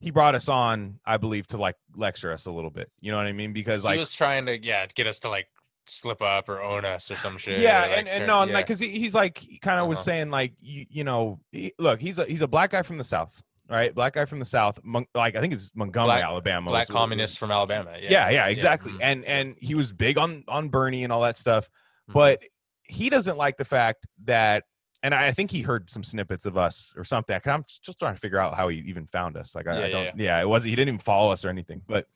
Speaker 1: He brought us on, I believe, to like lecture us a little bit. You know what I mean? Because like he
Speaker 2: was trying to yeah get us to like slip up or own us or some shit.
Speaker 1: yeah,
Speaker 2: like,
Speaker 1: and, and
Speaker 2: turn-
Speaker 1: no, and
Speaker 2: yeah.
Speaker 1: like because he, he's like he kind of was
Speaker 2: Uh-huh.
Speaker 1: saying like you, you know he, look he's a he's a black guy from the south right black guy from the south Mon- like I think it's Montgomery
Speaker 2: Black-
Speaker 1: Alabama
Speaker 2: black communist from Alabama. Yeah,
Speaker 1: yeah yeah exactly
Speaker 2: mhm,
Speaker 1: and and he was big on on Bernie and all that stuff
Speaker 2: mhm.
Speaker 1: but he doesn't like the fact that and I think he heard some snippets of us or something. I'm just trying to figure out how he even found us. Like I,
Speaker 2: Yeah,
Speaker 1: I don't. Yeah, it wasn't. He didn't even follow us or anything. But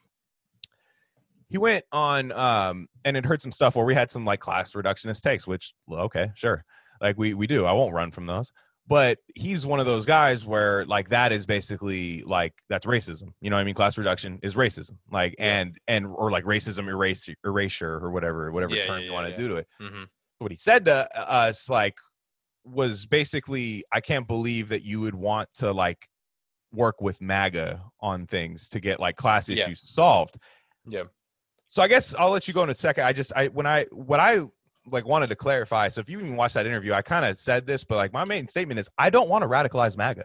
Speaker 1: he went on um and it heard some stuff where we had some like class reductionist takes, which okay, sure, like we we do. I won't run from those. But he's one of those guys where like that is basically like that's racism. You know what I mean? Class reduction is racism. Like
Speaker 2: Yeah.
Speaker 1: and and or like racism erase erasure or whatever whatever
Speaker 2: Yeah,
Speaker 1: term
Speaker 2: yeah,
Speaker 1: you want to do to it
Speaker 2: Mhm.
Speaker 1: what he said to us like was basically i can't believe that you would want to like work with maga on things to get like class issues solved
Speaker 2: Yeah.
Speaker 1: so i guess i'll let you go in a second i just i when i what i like wanted to clarify so if you even watched that interview i kind of said this but like my main statement is i don't want to radicalize maga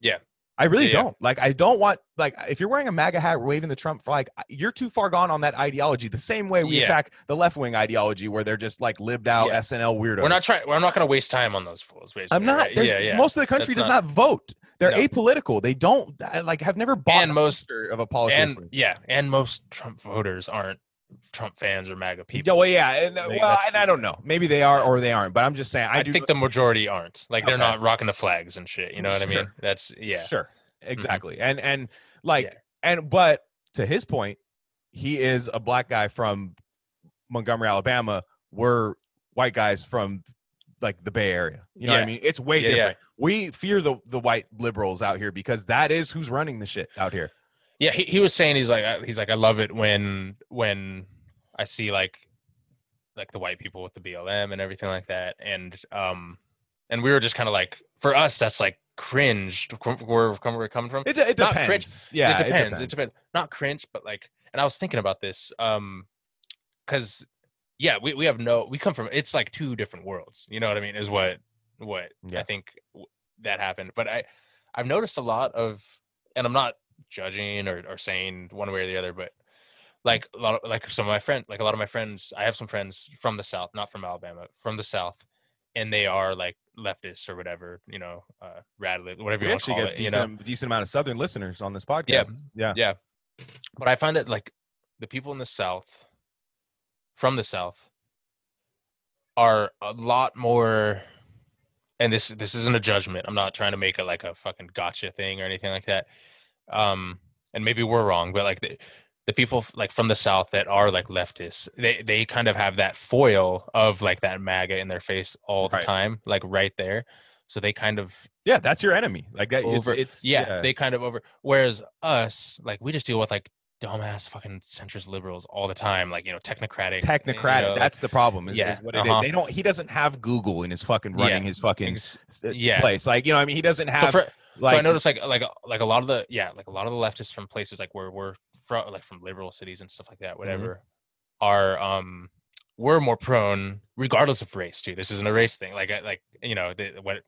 Speaker 2: Yeah.
Speaker 1: I really
Speaker 2: Yeah, yeah.
Speaker 1: don't. Like, I don't want like if you're wearing a MAGA hat, waving the Trump flag, you're too far gone on that ideology. The same way we
Speaker 2: Yeah.
Speaker 1: attack the left wing ideology, where they're just like lived out
Speaker 2: Yeah.
Speaker 1: SNL weirdos.
Speaker 2: We're not trying. We're not going to waste time on those fools. Basically,
Speaker 1: I'm not.
Speaker 2: right? Yeah, yeah.
Speaker 1: Most of the country
Speaker 2: That's
Speaker 1: does not, vote. They're
Speaker 2: No.
Speaker 1: apolitical. They don't like have never bought
Speaker 2: And
Speaker 1: a
Speaker 2: most-
Speaker 1: of a politician.
Speaker 2: and yeah, and most Trump voters aren't Trump fans or MAGA people.
Speaker 1: yeah, well, yeah, and, uh, well, and
Speaker 2: the-
Speaker 1: I don't know. Maybe they are or they aren't. But I'm just saying. I,
Speaker 2: I,
Speaker 1: do
Speaker 2: think the majority aren't. Like they're not rocking the flags and shit. You know what I mean? That's yeah. Mm-hmm.
Speaker 1: Sure. Exactly. And and like
Speaker 2: Yeah.
Speaker 1: and but to his point, he is a black guy from Montgomery, Alabama. We're white guys from like the Bay Area. You know what I mean? It's way
Speaker 2: Yeah, yeah.
Speaker 1: different. We fear the the white liberals out here because that is who's running the shit out here.
Speaker 2: Yeah, he, he was saying he's like I- he's like I love it when when I see like like the white people with the BLM and everything like that, and um and we were just kind of like for us that's like cringe to come- where we're coming, from.
Speaker 1: It, it
Speaker 2: Not
Speaker 1: depends.
Speaker 2: cringe.
Speaker 1: Yeah,
Speaker 2: it depends. It depends. Not cringe, but like, and I was thinking about this, um, because yeah, we, we have no, we come from, it's like two different worlds. You know what I mean? Is what what
Speaker 1: Yeah.
Speaker 2: I think that happened. But I, I've noticed a lot of, and I'm not judging or or saying one way or the other, but like a lot of like some of my friends, like a lot of my friends, I have some friends from the South, not from Alabama, from the South, and they are like leftists or whatever, you know, uh, rad whatever
Speaker 1: We
Speaker 2: you want to
Speaker 1: actually
Speaker 2: call
Speaker 1: get
Speaker 2: it,
Speaker 1: a
Speaker 2: you know.
Speaker 1: decent, decent amount of Southern listeners on this podcast.
Speaker 2: Yeah.
Speaker 1: yeah.
Speaker 2: Yeah. But I find that like the people in the South, from the South, are a lot more. And this this isn't a judgment. I'm not trying to make it like a fucking gotcha thing or anything like that. Um, and maybe we're wrong, but like the the people like from the South that are like leftists, they they kind of have that foil of like that MAGA in their face all the
Speaker 1: Right.
Speaker 2: time, like right there. So they kind of
Speaker 1: Yeah, that's your enemy. Like that,
Speaker 2: over
Speaker 1: it's, it's
Speaker 2: yeah, they kind of over whereas us like we just deal with like dumbass fucking centrist liberals all the time like you know technocratic you
Speaker 1: technocratic.
Speaker 2: know, like,
Speaker 1: that's the problem. Is,
Speaker 2: Yeah,
Speaker 1: is what it is.
Speaker 2: uh-huh.
Speaker 1: They don't. He doesn't have Google in his fucking running
Speaker 2: Yeah,
Speaker 1: his fucking
Speaker 2: ex-
Speaker 1: s- s-
Speaker 2: yeah.
Speaker 1: place. Like you know, I mean, he doesn't
Speaker 2: so,
Speaker 1: have.
Speaker 2: for,
Speaker 1: like,
Speaker 2: so I noticed like like like a lot of the yeah like a lot of the leftists from places like where we're from like from liberal cities and stuff like
Speaker 1: Mm-hmm.
Speaker 2: that whatever are um we're more prone regardless of race too this isn't a race thing like like you know the, what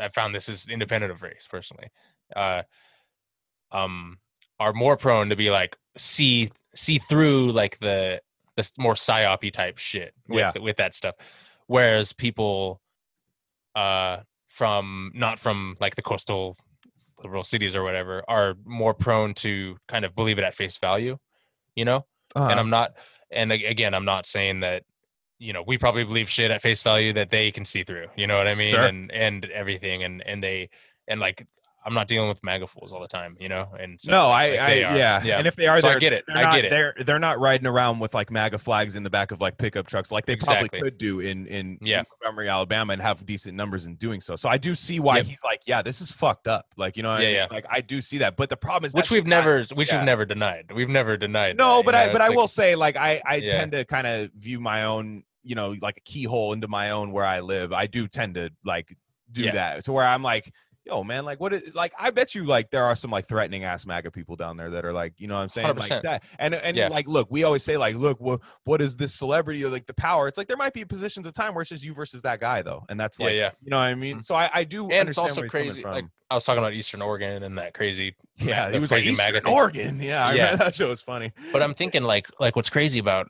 Speaker 2: I found this is independent of race personally uh um are more prone to be like see see through like the the more psyopy type shit with
Speaker 1: Yeah.
Speaker 2: with that stuff whereas people uh from not from like the coastal liberal cities or whatever are more prone to kind of believe it at face value you know?
Speaker 1: Uh,
Speaker 2: and i'm not and again i'm not saying that you know we probably believe shit at face value that they can see through you know what i mean?
Speaker 1: Sure.
Speaker 2: and and everything and and they and like i'm not dealing with maga fools all the time you know and so,
Speaker 1: no,
Speaker 2: like,
Speaker 1: I, I, yeah.
Speaker 2: yeah
Speaker 1: and if they are,
Speaker 2: So I get it. I
Speaker 1: not,
Speaker 2: get it.
Speaker 1: They're they're not riding around with like MAGA flags in the back of like pickup trucks, like they
Speaker 2: Exactly.
Speaker 1: probably could do in in
Speaker 2: Yeah.
Speaker 1: Montgomery, Alabama, and have decent numbers in doing so. So I do see why he's like, yeah, this is fucked up. Like you know, what I
Speaker 2: Yeah,
Speaker 1: mean?
Speaker 2: yeah.
Speaker 1: Like I do see that, but the problem is
Speaker 2: which we've
Speaker 1: just not-
Speaker 2: never which
Speaker 1: yeah.
Speaker 2: we've never denied we've never denied
Speaker 1: No,
Speaker 2: that,
Speaker 1: but I
Speaker 2: know?
Speaker 1: but
Speaker 2: It's
Speaker 1: I
Speaker 2: like-
Speaker 1: will say like I I
Speaker 2: Yeah.
Speaker 1: tend to kind of view my own you know like a keyhole into my own where I live. I do tend to like do
Speaker 2: Yeah.
Speaker 1: that to where I'm like. Yo, man, like what is like I bet you like there are some like threatening ass MAGA people down there that are like, you know what I'm saying? Like
Speaker 2: 100%.
Speaker 1: that. And and
Speaker 2: Yeah.
Speaker 1: like look, we always say like, look, what what is this celebrity or like the power? It's like there might be positions of time where it's just you versus that guy though. And that's
Speaker 2: Yeah,
Speaker 1: like
Speaker 2: yeah.
Speaker 1: you know what I mean?
Speaker 2: Mhm.
Speaker 1: So I, I do
Speaker 2: and it's also
Speaker 1: where he's coming
Speaker 2: crazy like i was talking about eastern oregon and that crazy
Speaker 1: yeah, he was like Eastern
Speaker 2: MAGA thing.
Speaker 1: Oregon. Yeah, I
Speaker 2: Yeah.
Speaker 1: that show was funny.
Speaker 2: but i'm thinking like like what's crazy about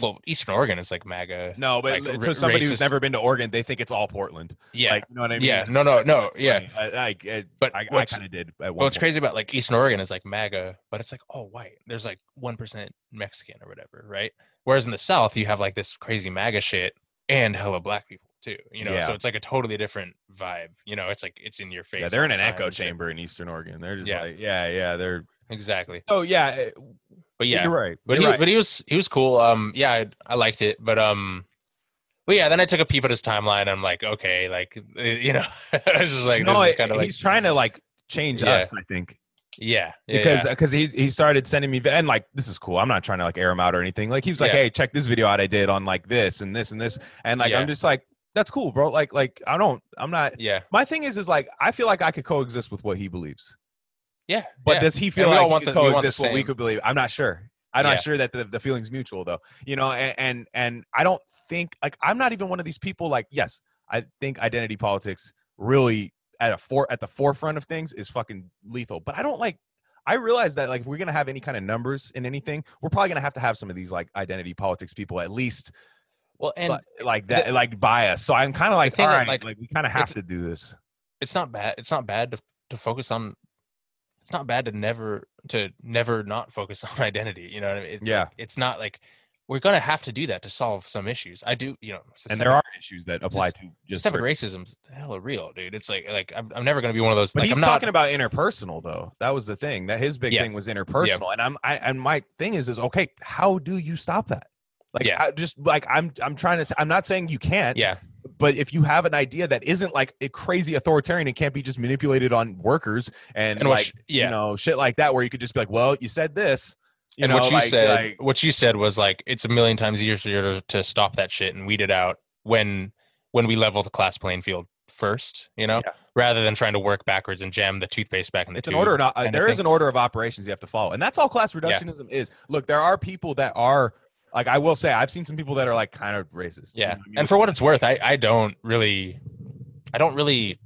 Speaker 2: well eastern oregon is like maga
Speaker 1: No, but
Speaker 2: Like,
Speaker 1: to somebody who's never been to Oregon, they think it's all Portland.
Speaker 2: yeah
Speaker 1: Like, you know what I mean?
Speaker 2: Yeah, no, no,
Speaker 1: That's
Speaker 2: no,
Speaker 1: what's
Speaker 2: yeah.
Speaker 1: I, I, I,
Speaker 2: But
Speaker 1: I, I kind of did at one
Speaker 2: what's
Speaker 1: point.
Speaker 2: crazy about like eastern oregon is like maga but it's like all white there's like 1% mexican or whatever right whereas in the south you have like this crazy maga shit and hella black people too you know
Speaker 1: Yeah.
Speaker 2: so it's like a totally different vibe you know it's like it's in your face
Speaker 1: Yeah, they're in an echo chamber in Eastern Oregon. They're just
Speaker 2: Yeah.
Speaker 1: like, yeah, yeah, they're.
Speaker 2: exactly
Speaker 1: Oh yeah, eh,
Speaker 2: but yeah
Speaker 1: you're right.
Speaker 2: but
Speaker 1: you're
Speaker 2: he,
Speaker 1: right.
Speaker 2: but he was he was cool. Um, yeah, I, I liked it, but um, but yeah, then I took a peep at his timeline. I'm like, okay, like you know, I was just like,
Speaker 1: no,
Speaker 2: this is kind of like,
Speaker 1: he's trying to like change
Speaker 2: Yeah.
Speaker 1: us. I think
Speaker 2: yeah, yeah,
Speaker 1: because
Speaker 2: yeah.
Speaker 1: because he he started sending me and like this is cool. I'm not trying to like air him out or anything. Like he was like,
Speaker 2: Yeah.
Speaker 1: hey, check this video out I did on like this and this and this, and like
Speaker 2: Yeah.
Speaker 1: I'm just like, that's cool, bro. Like like I don't, I'm not.
Speaker 2: yeah,
Speaker 1: My thing is is like I feel like I could coexist with what he believes.
Speaker 2: Yeah.
Speaker 1: But
Speaker 2: yeah.
Speaker 1: does he feel
Speaker 2: we all
Speaker 1: like
Speaker 2: want the- we want the
Speaker 1: coexist what we could believe? I'm not sure. I'm
Speaker 2: Yeah.
Speaker 1: not sure that the, the feeling's mutual though. You know, and, and and I don't think like I'm not even one of these people like, yes, I think identity politics really at a for at the forefront of things is fucking lethal. But I don't like I realize that like if we're gonna have any kind of numbers in anything, we're probably gonna have to have some of these like identity politics people at least
Speaker 2: well, and
Speaker 1: li- like that like bias. So I'm kind of like, all
Speaker 2: that, like,
Speaker 1: like, we kind of have to do this.
Speaker 2: it's not bad. It's not bad to to focus on. It's not bad to never to never not focus on identity. You know what I mean? It's
Speaker 1: Yeah.
Speaker 2: like- it's not like we're gonna have to do that to solve some issues. I do, you know,
Speaker 1: And there are issues that apply to just
Speaker 2: systemic racism's hella real, dude. It's like like I'm, I'm never gonna be one of those.
Speaker 1: But
Speaker 2: like,
Speaker 1: he's
Speaker 2: I'm not,
Speaker 1: talking about interpersonal though. That was the thing. That his big
Speaker 2: Yeah.
Speaker 1: thing was interpersonal. And I'm I and my thing is is okay, how do you stop that? Like
Speaker 2: Yeah.
Speaker 1: I just like I'm I'm trying to say, I'm not saying you can't,
Speaker 2: Yeah,
Speaker 1: but if you have an idea that isn't like a crazy authoritarian and can't be just manipulated on workers and,
Speaker 2: and
Speaker 1: like
Speaker 2: sh- yeah,
Speaker 1: you know shit like that where you could just be like, well, you said this. You
Speaker 2: and
Speaker 1: know,
Speaker 2: what you
Speaker 1: like-
Speaker 2: said,
Speaker 1: like-
Speaker 2: what you said was like it's a million times easier to, to stop that shit and weed it out when when we level the class playing field first, you know,
Speaker 1: Yeah.
Speaker 2: rather than trying to work backwards and jam the toothpaste back in the
Speaker 1: it's an order of- uh, there is an order of operations you have to follow and that's all class reductionism is look there are people that are like i will say i've seen some people that are like kind of racist you
Speaker 2: Yeah,
Speaker 1: know I mean?
Speaker 2: and for what it's worth, I I don't really, I don't really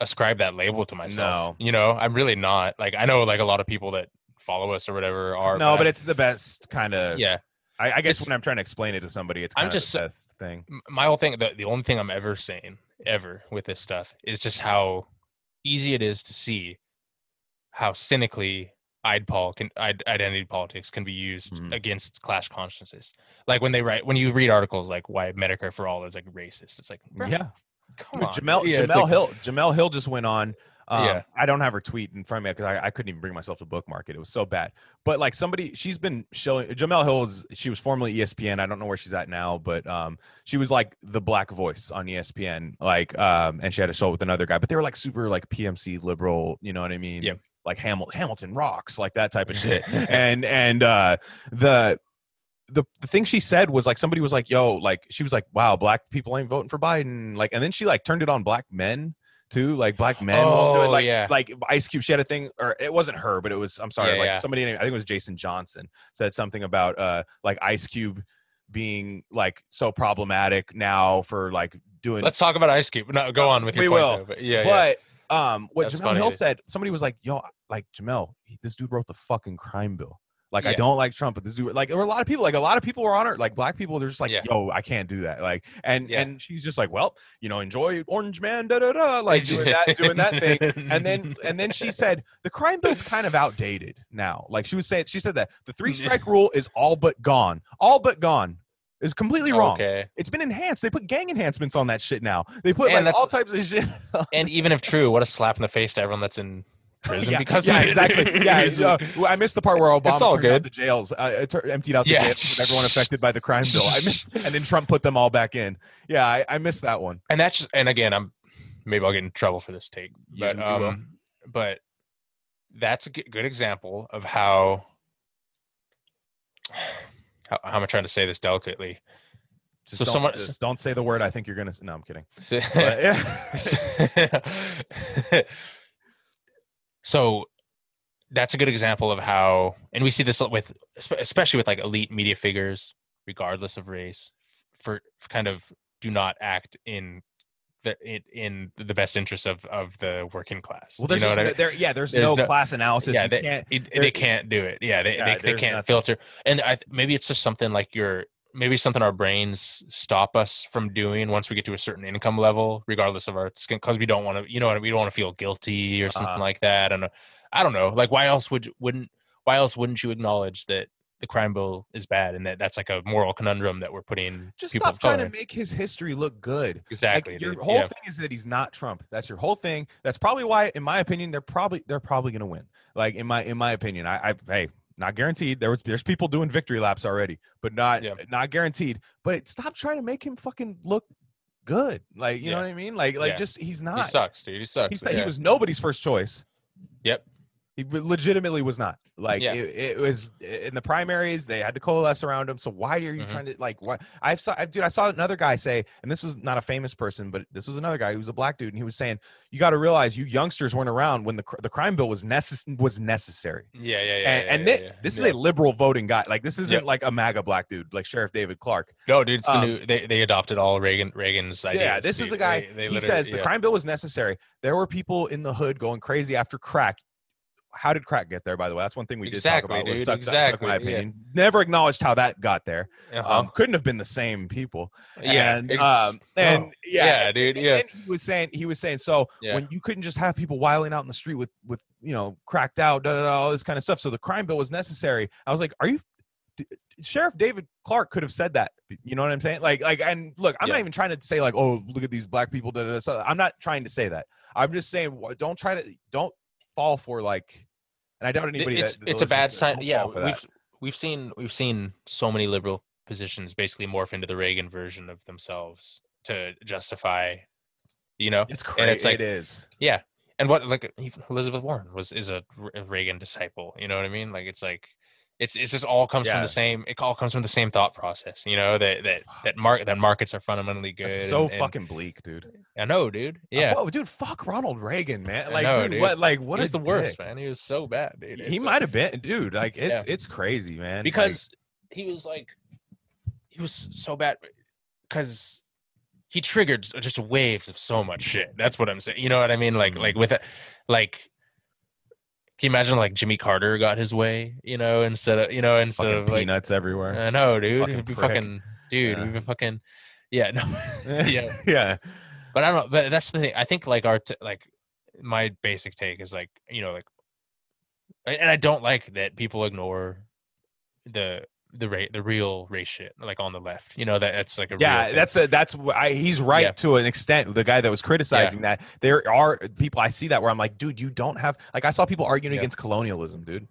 Speaker 2: ascribe that label to myself.
Speaker 1: No.
Speaker 2: You know, I'm really not. Like I know like a lot of people that follow us or whatever are.
Speaker 1: no but
Speaker 2: I'm-
Speaker 1: it's the best kind of
Speaker 2: yeah.
Speaker 1: I, I guess
Speaker 2: It's-
Speaker 1: when I'm trying to explain it to somebody, it's
Speaker 2: I'm
Speaker 1: kind of
Speaker 2: just
Speaker 1: the best thing.
Speaker 2: my whole thing the, the only thing i'm ever saying ever with this stuff is just how easy it is to see how cynically idpol can id- identity politics can be used
Speaker 1: Mhm.
Speaker 2: against clash consciences. Like when they write when you read articles like why Medicare for all is like racist. It's like bruh,
Speaker 1: Yeah.
Speaker 2: come
Speaker 1: Dude,
Speaker 2: on.
Speaker 1: Jemele
Speaker 2: Yeah,
Speaker 1: Jemele
Speaker 2: like-
Speaker 1: Hill Jemele Hill just went on. Um,
Speaker 2: Yeah.
Speaker 1: I don't have her tweet in front of me because I, I couldn't even bring myself to bookmark it. It was so bad. But like somebody, she's been showing Jemele Hill is she was formerly ESPN. I don't know where she's at now, but um, she was like the black voice on ESPN. Like, um, and she had a show with another guy, but they were like super like PMC liberal. You know what I mean?
Speaker 2: Yeah.
Speaker 1: Like Hamilton Hamilton rocks, like that type of shit. and and uh, the the the thing she said was like somebody was like, "Yo," like she was like, "Wow, black people ain't voting for Biden." Like, and then she like turned it on black men too, like black men. won't do it.
Speaker 2: Oh,
Speaker 1: like,
Speaker 2: yeah.
Speaker 1: like Ice Cube. She had a thing, or it wasn't her, but it was. I'm sorry,
Speaker 2: Yeah,
Speaker 1: like
Speaker 2: yeah.
Speaker 1: somebody. named- I think it was Jason Johnson said something about uh like Ice Cube being like so problematic now for like doing.
Speaker 2: Let's talk about Ice Cube. No, go on with your
Speaker 1: We
Speaker 2: point.
Speaker 1: will.
Speaker 2: though, but yeah, yeah.
Speaker 1: Um, what
Speaker 2: That's
Speaker 1: Jemele
Speaker 2: funny.
Speaker 1: Hill said, somebody was like, "Yo, like Jemele, he, this dude wrote the fucking crime bill." Like I don't like Trump, but this dude, like there were a lot of people, like a lot of people were on her, like black people. They're just like,
Speaker 2: Yeah.
Speaker 1: "Yo, I can't do that." Like, and
Speaker 2: Yeah.
Speaker 1: and she's just like, "Well, you know, enjoy Orange Man, da da da," like doing that, doing that thing. And then and then she said the crime bill's kind of outdated now. Like she was saying, she said that the three strike rule is all but gone, all but gone. Is completely wrong.
Speaker 2: Okay.
Speaker 1: It's been enhanced. They put gang enhancements on that shit now. They put
Speaker 2: And
Speaker 1: like all types of shit.
Speaker 2: And even if true, what a slap in the face to everyone that's in prison
Speaker 1: yeah,
Speaker 2: because
Speaker 1: yeah, exactly. Yeah, uh, I missed the part where Obama
Speaker 2: It's all
Speaker 1: turned out the jails, uh, emptied out the
Speaker 2: Yeah.
Speaker 1: jails with everyone affected by the crime bill. I missed, and then Trump put them all back in. Yeah, I, I missed that one.
Speaker 2: and that's just, and again, I'm maybe I'll get in trouble for this take, but um, but that's a good example of how, how how am I trying to say this delicately?
Speaker 1: Just
Speaker 2: So
Speaker 1: don't,
Speaker 2: someone-
Speaker 1: just don't say the word. I think you're gonna. No, I'm kidding.
Speaker 2: So,
Speaker 1: But, yeah.
Speaker 2: so that's a good example of how, and we see this with, especially with like elite media figures, regardless of race, for, for kind of do not act in the in, in the best interest of of the working class.
Speaker 1: well, there's
Speaker 2: you know
Speaker 1: just,
Speaker 2: I
Speaker 1: no-
Speaker 2: mean?
Speaker 1: there, yeah, there's,
Speaker 2: There's
Speaker 1: no,
Speaker 2: no-
Speaker 1: class analysis.
Speaker 2: yeah,
Speaker 1: you
Speaker 2: they,
Speaker 1: can't.
Speaker 2: it- they can't do it. Yeah, they
Speaker 1: Yeah,
Speaker 2: they, they can't
Speaker 1: nothing.
Speaker 2: filter. And I maybe it's just something like your maybe something our brains stop us from doing once we get to a certain income level, regardless of our skin, because we don't want to, you know, we don't want to feel guilty or something
Speaker 1: Uh-huh.
Speaker 2: like that. And I don't know, like why else would wouldn't why else wouldn't you acknowledge that the crime bill is bad and that that's like a moral conundrum that we're putting
Speaker 1: just
Speaker 2: people
Speaker 1: stop trying to make his history look good.
Speaker 2: exactly
Speaker 1: Like, your
Speaker 2: dude.
Speaker 1: whole
Speaker 2: yeah.
Speaker 1: thing is that he's not Trump. That's your whole thing. That's probably why, in my opinion, they're probably they're probably gonna win. Like in my in my opinion, I, I hey, not guaranteed. There was there's people doing victory laps already, but not
Speaker 2: Yeah.
Speaker 1: not guaranteed. But stop trying to make him fucking look good. Like you know what I mean? Like like
Speaker 2: Yeah.
Speaker 1: just he's not.
Speaker 2: he sucks, dude. He sucks.
Speaker 1: He's
Speaker 2: yeah.
Speaker 1: He was nobody's first choice.
Speaker 2: Yep.
Speaker 1: He legitimately was not. Like
Speaker 2: Yeah.
Speaker 1: it, it was in the primaries, they had to coalesce around him. So why are you
Speaker 2: Mhm.
Speaker 1: trying to like what I've saw I- dude, I saw another guy say, and this was not a famous person, but this was another guy who was a black dude, and he was saying, You gotta realize you youngsters weren't around when the the crime bill was necess- was necessary.
Speaker 2: Yeah, yeah, yeah.
Speaker 1: and
Speaker 2: yeah,
Speaker 1: and
Speaker 2: yeah, yeah.
Speaker 1: this is a liberal voting guy. Like this isn't like a MAGA black dude, like Sheriff David Clarke.
Speaker 2: No, dude, it's the
Speaker 1: Um,
Speaker 2: new. They, they adopted all Reagan Reagan's ideas.
Speaker 1: Yeah, this is a guy.
Speaker 2: They- they
Speaker 1: he says the crime bill was necessary. There were people in the hood going crazy after crack. How did crack get there? By the way, that's one thing we did
Speaker 2: Exactly,
Speaker 1: talk about.
Speaker 2: dude,
Speaker 1: suck- suck- suck my
Speaker 2: exactly, yeah.
Speaker 1: opinion. Never acknowledged how that got there.
Speaker 2: Uh-huh.
Speaker 1: Um, couldn't have been the same people.
Speaker 2: yeah,
Speaker 1: and, um, and
Speaker 2: oh,
Speaker 1: yeah,
Speaker 2: yeah, dude,
Speaker 1: and-
Speaker 2: yeah.
Speaker 1: and he was saying he was saying so
Speaker 2: Yeah.
Speaker 1: when you couldn't just have people wiling out in the street with with you know cracked out, da, da, da, all this kind of stuff. So the crime bill was necessary. I was like, are you? D- Sheriff David Clarke could have said that. You know what I'm saying? Like, like, and look, I'm
Speaker 2: Yeah.
Speaker 1: not even trying to say like, oh, look at these black people. Da, da, da. So I'm not trying to say that. I'm just saying, don't try to, don't fall for like, and I doubt anybody.
Speaker 2: it's
Speaker 1: that,
Speaker 2: it's a bad sign. Yeah, we've we've seen we've seen so many liberal positions basically morph into the Reagan version of themselves to justify, you know,
Speaker 1: It's
Speaker 2: and
Speaker 1: crazy.
Speaker 2: it's like-
Speaker 1: it is.
Speaker 2: yeah. And what like even Elizabeth Warren was is a Reagan disciple. You know what I mean? Like it's like. It's, it's just all comes from the same. It all comes from the same thought process, you know. That that that market that markets are fundamentally good.
Speaker 1: It's so
Speaker 2: and- and-
Speaker 1: fucking bleak, dude.
Speaker 2: I know, dude. Yeah,
Speaker 1: dude, fuck Ronald Reagan, man. Like,
Speaker 2: know,
Speaker 1: dude,
Speaker 2: dude.
Speaker 1: what? Like, what
Speaker 2: he
Speaker 1: is
Speaker 2: the worst, man. He was so bad, dude.
Speaker 1: He
Speaker 2: It's like-
Speaker 1: might have been, dude. Like, it's it's crazy, man. Like,
Speaker 2: because he was like he was so bad because he triggered just waves of so much shit that's what i'm saying you know what i mean like
Speaker 1: Mhm.
Speaker 2: like with it like you imagine like jimmy carter got his way you know instead of you know instead
Speaker 1: fucking
Speaker 2: of like
Speaker 1: peanuts everywhere.
Speaker 2: i know dude
Speaker 1: Fucking
Speaker 2: it'd be
Speaker 1: prick.
Speaker 2: fucking dude
Speaker 1: Yeah.
Speaker 2: we've been fucking yeah no yeah
Speaker 1: yeah.
Speaker 2: but I don't know. But that's the thing. I think like our t- like my basic take is like you know like, and I don't like that people ignore the the rate the real race shit like on the left. You know that that's like a
Speaker 1: yeah that's a, that's I, he's right
Speaker 2: Yeah.
Speaker 1: to an extent the guy that was criticizing that there are people i see that where i'm like dude you don't have like i saw people arguing
Speaker 2: Yeah.
Speaker 1: against colonialism dude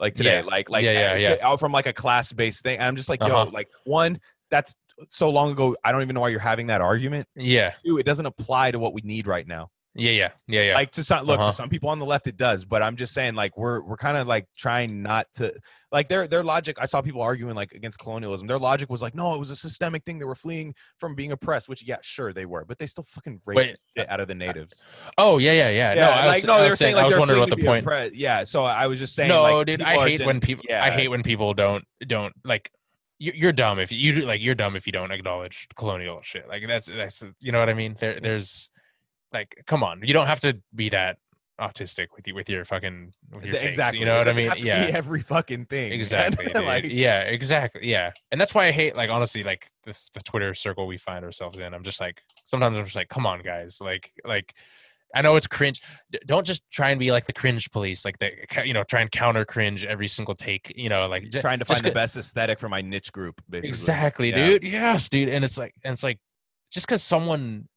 Speaker 1: like today
Speaker 2: Yeah.
Speaker 1: like like
Speaker 2: Yeah, yeah, yeah.
Speaker 1: ch- from like a class-based thing i'm just like
Speaker 2: Uh-huh.
Speaker 1: yo like one that's so long ago i don't even know why you're having that argument
Speaker 2: yeah
Speaker 1: two it doesn't apply to what we need right now
Speaker 2: yeah yeah yeah yeah.
Speaker 1: like to some look
Speaker 2: Uh-huh.
Speaker 1: to some people on the left it does but i'm just saying like we're we're kind of like trying not to like their their logic i saw people arguing like against colonialism their logic was like no it was a systemic thing they were fleeing from being oppressed which yeah sure they were but they still fucking raped
Speaker 2: Wait,
Speaker 1: shit out of the natives
Speaker 2: oh yeah yeah yeah.
Speaker 1: yeah
Speaker 2: no, I
Speaker 1: like no
Speaker 2: I
Speaker 1: they
Speaker 2: was
Speaker 1: were saying
Speaker 2: I was wondering what the point.
Speaker 1: oppre- yeah so i was just saying
Speaker 2: no,
Speaker 1: like,
Speaker 2: dude, I hate when people.
Speaker 1: yeah
Speaker 2: I hate when people don't don't like. you- You're dumb if you, you do- like. You're dumb if you don't acknowledge colonial shit. Like that's that's you know what I mean. There there's like, come on, you don't have to be that autistic with you with your fucking with your
Speaker 1: the-
Speaker 2: takes,
Speaker 1: exactly
Speaker 2: You know what I mean?
Speaker 1: have to be
Speaker 2: Yeah,
Speaker 1: every fucking thing
Speaker 2: exactly.
Speaker 1: like
Speaker 2: yeah, exactly. Yeah, and that's why I hate like honestly like this the Twitter circle we find ourselves in. I'm just like sometimes I'm just like, come on, guys, like like. I know it's cringe. D- Don't just try and be like the cringe police, like the you know try and counter cringe every single take. You know, like j-
Speaker 1: trying to
Speaker 2: just
Speaker 1: find the best aesthetic for my niche group basically
Speaker 2: Exactly,
Speaker 1: Yeah.
Speaker 2: dude. Yes, dude. And it's like, and it's like, just because someone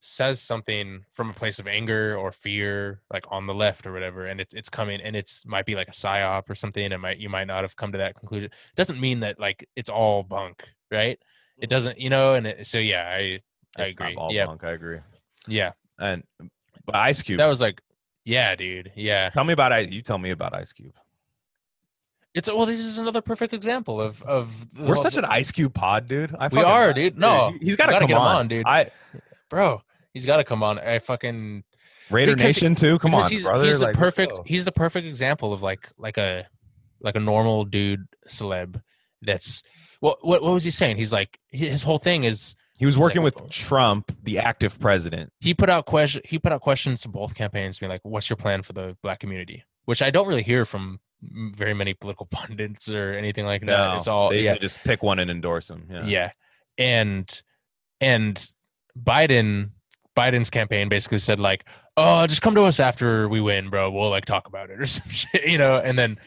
Speaker 2: says something from a place of anger or fear, like on the left or whatever, and it's it's coming, and it's might be like a psyop or something, and might you might not have come to that conclusion. It Doesn't mean that like it's all bunk, right? It mm-hmm. doesn't, you know. And it, so yeah, I I
Speaker 1: It's
Speaker 2: agree.
Speaker 1: all
Speaker 2: Yeah,
Speaker 1: punk, i agree
Speaker 2: yeah.
Speaker 1: and but ice cube
Speaker 2: That was like, yeah, dude. Yeah.
Speaker 1: Tell me about Ice. You tell me about Ice Cube.
Speaker 2: It's well, this is another perfect example of of
Speaker 1: We're
Speaker 2: whole-
Speaker 1: such an Ice Cube pod, dude. I
Speaker 2: We are, dude. No,
Speaker 1: he's got to
Speaker 2: gotta
Speaker 1: come
Speaker 2: get him
Speaker 1: on.
Speaker 2: on, dude.
Speaker 1: I
Speaker 2: bro. He's got to come on. I fucking
Speaker 1: Raider
Speaker 2: Because he-
Speaker 1: Nation too. Come on,
Speaker 2: he's,
Speaker 1: brother.
Speaker 2: He's the
Speaker 1: let's
Speaker 2: perfect. He's the perfect example of like like a like a normal dude celeb. That's what what what was he saying? He's like his whole thing is
Speaker 1: He was working
Speaker 2: like-
Speaker 1: with Trump, the active president.
Speaker 2: he put out question he put out questions to both campaigns, being like, "What's your plan for the black community?" Which I don't really hear from very many political pundits or anything like that.
Speaker 1: No,
Speaker 2: it's all
Speaker 1: they
Speaker 2: yeah,
Speaker 1: just pick one and endorse him. Yeah.
Speaker 2: yeah. And and Biden Biden's campaign basically said like, "Oh, just come to us after we win, bro. We'll like talk about it or some shit, you know." And then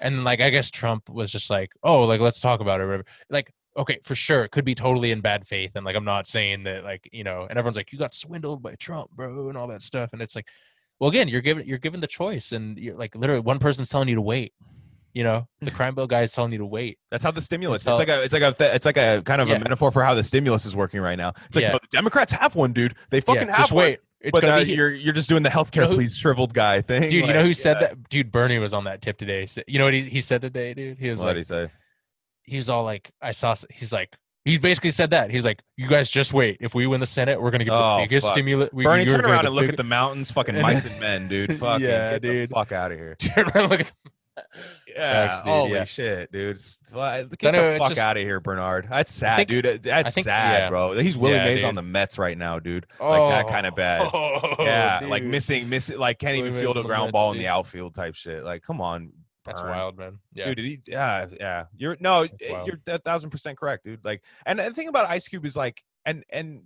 Speaker 2: and like I guess Trump was just like, "Oh, like let's talk about it." Like, okay, for sure, it could be totally in bad faith, and like I'm not saying that like you know, and everyone's like, "You got swindled by Trump, bro," and all that stuff, and it's like, well, again, you're given you're given the choice, and you're like literally one person's telling you to wait. You know, the crime bill guy is telling you to wait.
Speaker 1: That's how the stimulus.
Speaker 2: That's
Speaker 1: It's like a. It's like a. It's like a kind of
Speaker 2: Yeah.
Speaker 1: a metaphor for how the stimulus is working right now. It's like
Speaker 2: Yeah.
Speaker 1: no, the Democrats have one, dude. They fucking
Speaker 2: yeah,
Speaker 1: have
Speaker 2: just
Speaker 1: one.
Speaker 2: wait. It's
Speaker 1: but
Speaker 2: gonna
Speaker 1: uh,
Speaker 2: be
Speaker 1: you're you're just doing the healthcare
Speaker 2: know who-
Speaker 1: please shriveled guy thing.
Speaker 2: dude. you know
Speaker 1: like,
Speaker 2: who said that? Dude, Bernie was on that tip today. So- You know what he, he said today, dude? He was
Speaker 1: What
Speaker 2: like,
Speaker 1: did he say?
Speaker 2: he was all like, I saw. He's like, he basically said that. He's like, you guys just wait. If we win the Senate, we're gonna get
Speaker 1: Oh,
Speaker 2: the biggest stimulus. We,
Speaker 1: Bernie, turn around and look
Speaker 2: big-
Speaker 1: at the mountains, fucking mice and men, dude. Fucking
Speaker 2: Yeah,
Speaker 1: get
Speaker 2: dude.
Speaker 1: the fuck out of here.
Speaker 2: Turn around look at
Speaker 1: Yeah,
Speaker 2: dude,
Speaker 1: holy
Speaker 2: yeah.
Speaker 1: shit, dude. Well, Get the fuck
Speaker 2: just-
Speaker 1: out of here, Bernard. That's sad,
Speaker 2: think-
Speaker 1: dude. That's
Speaker 2: think-
Speaker 1: sad,
Speaker 2: yeah.
Speaker 1: bro. He's Willie
Speaker 2: Yeah,
Speaker 1: Mays on the Mets right now, dude. Like that oh, kind of bad.
Speaker 2: Oh,
Speaker 1: yeah, like missing, missing, like can't
Speaker 2: Willie
Speaker 1: even field a ground
Speaker 2: Mets,
Speaker 1: ball in the outfield type shit. Like, come on,
Speaker 2: That's
Speaker 1: Burn.
Speaker 2: wild, man. Yeah,
Speaker 1: dude. Did he? Yeah, yeah. You're no,
Speaker 2: eh,
Speaker 1: you're a thousand percent correct, dude. Like, and the thing about Ice Cube is like, and and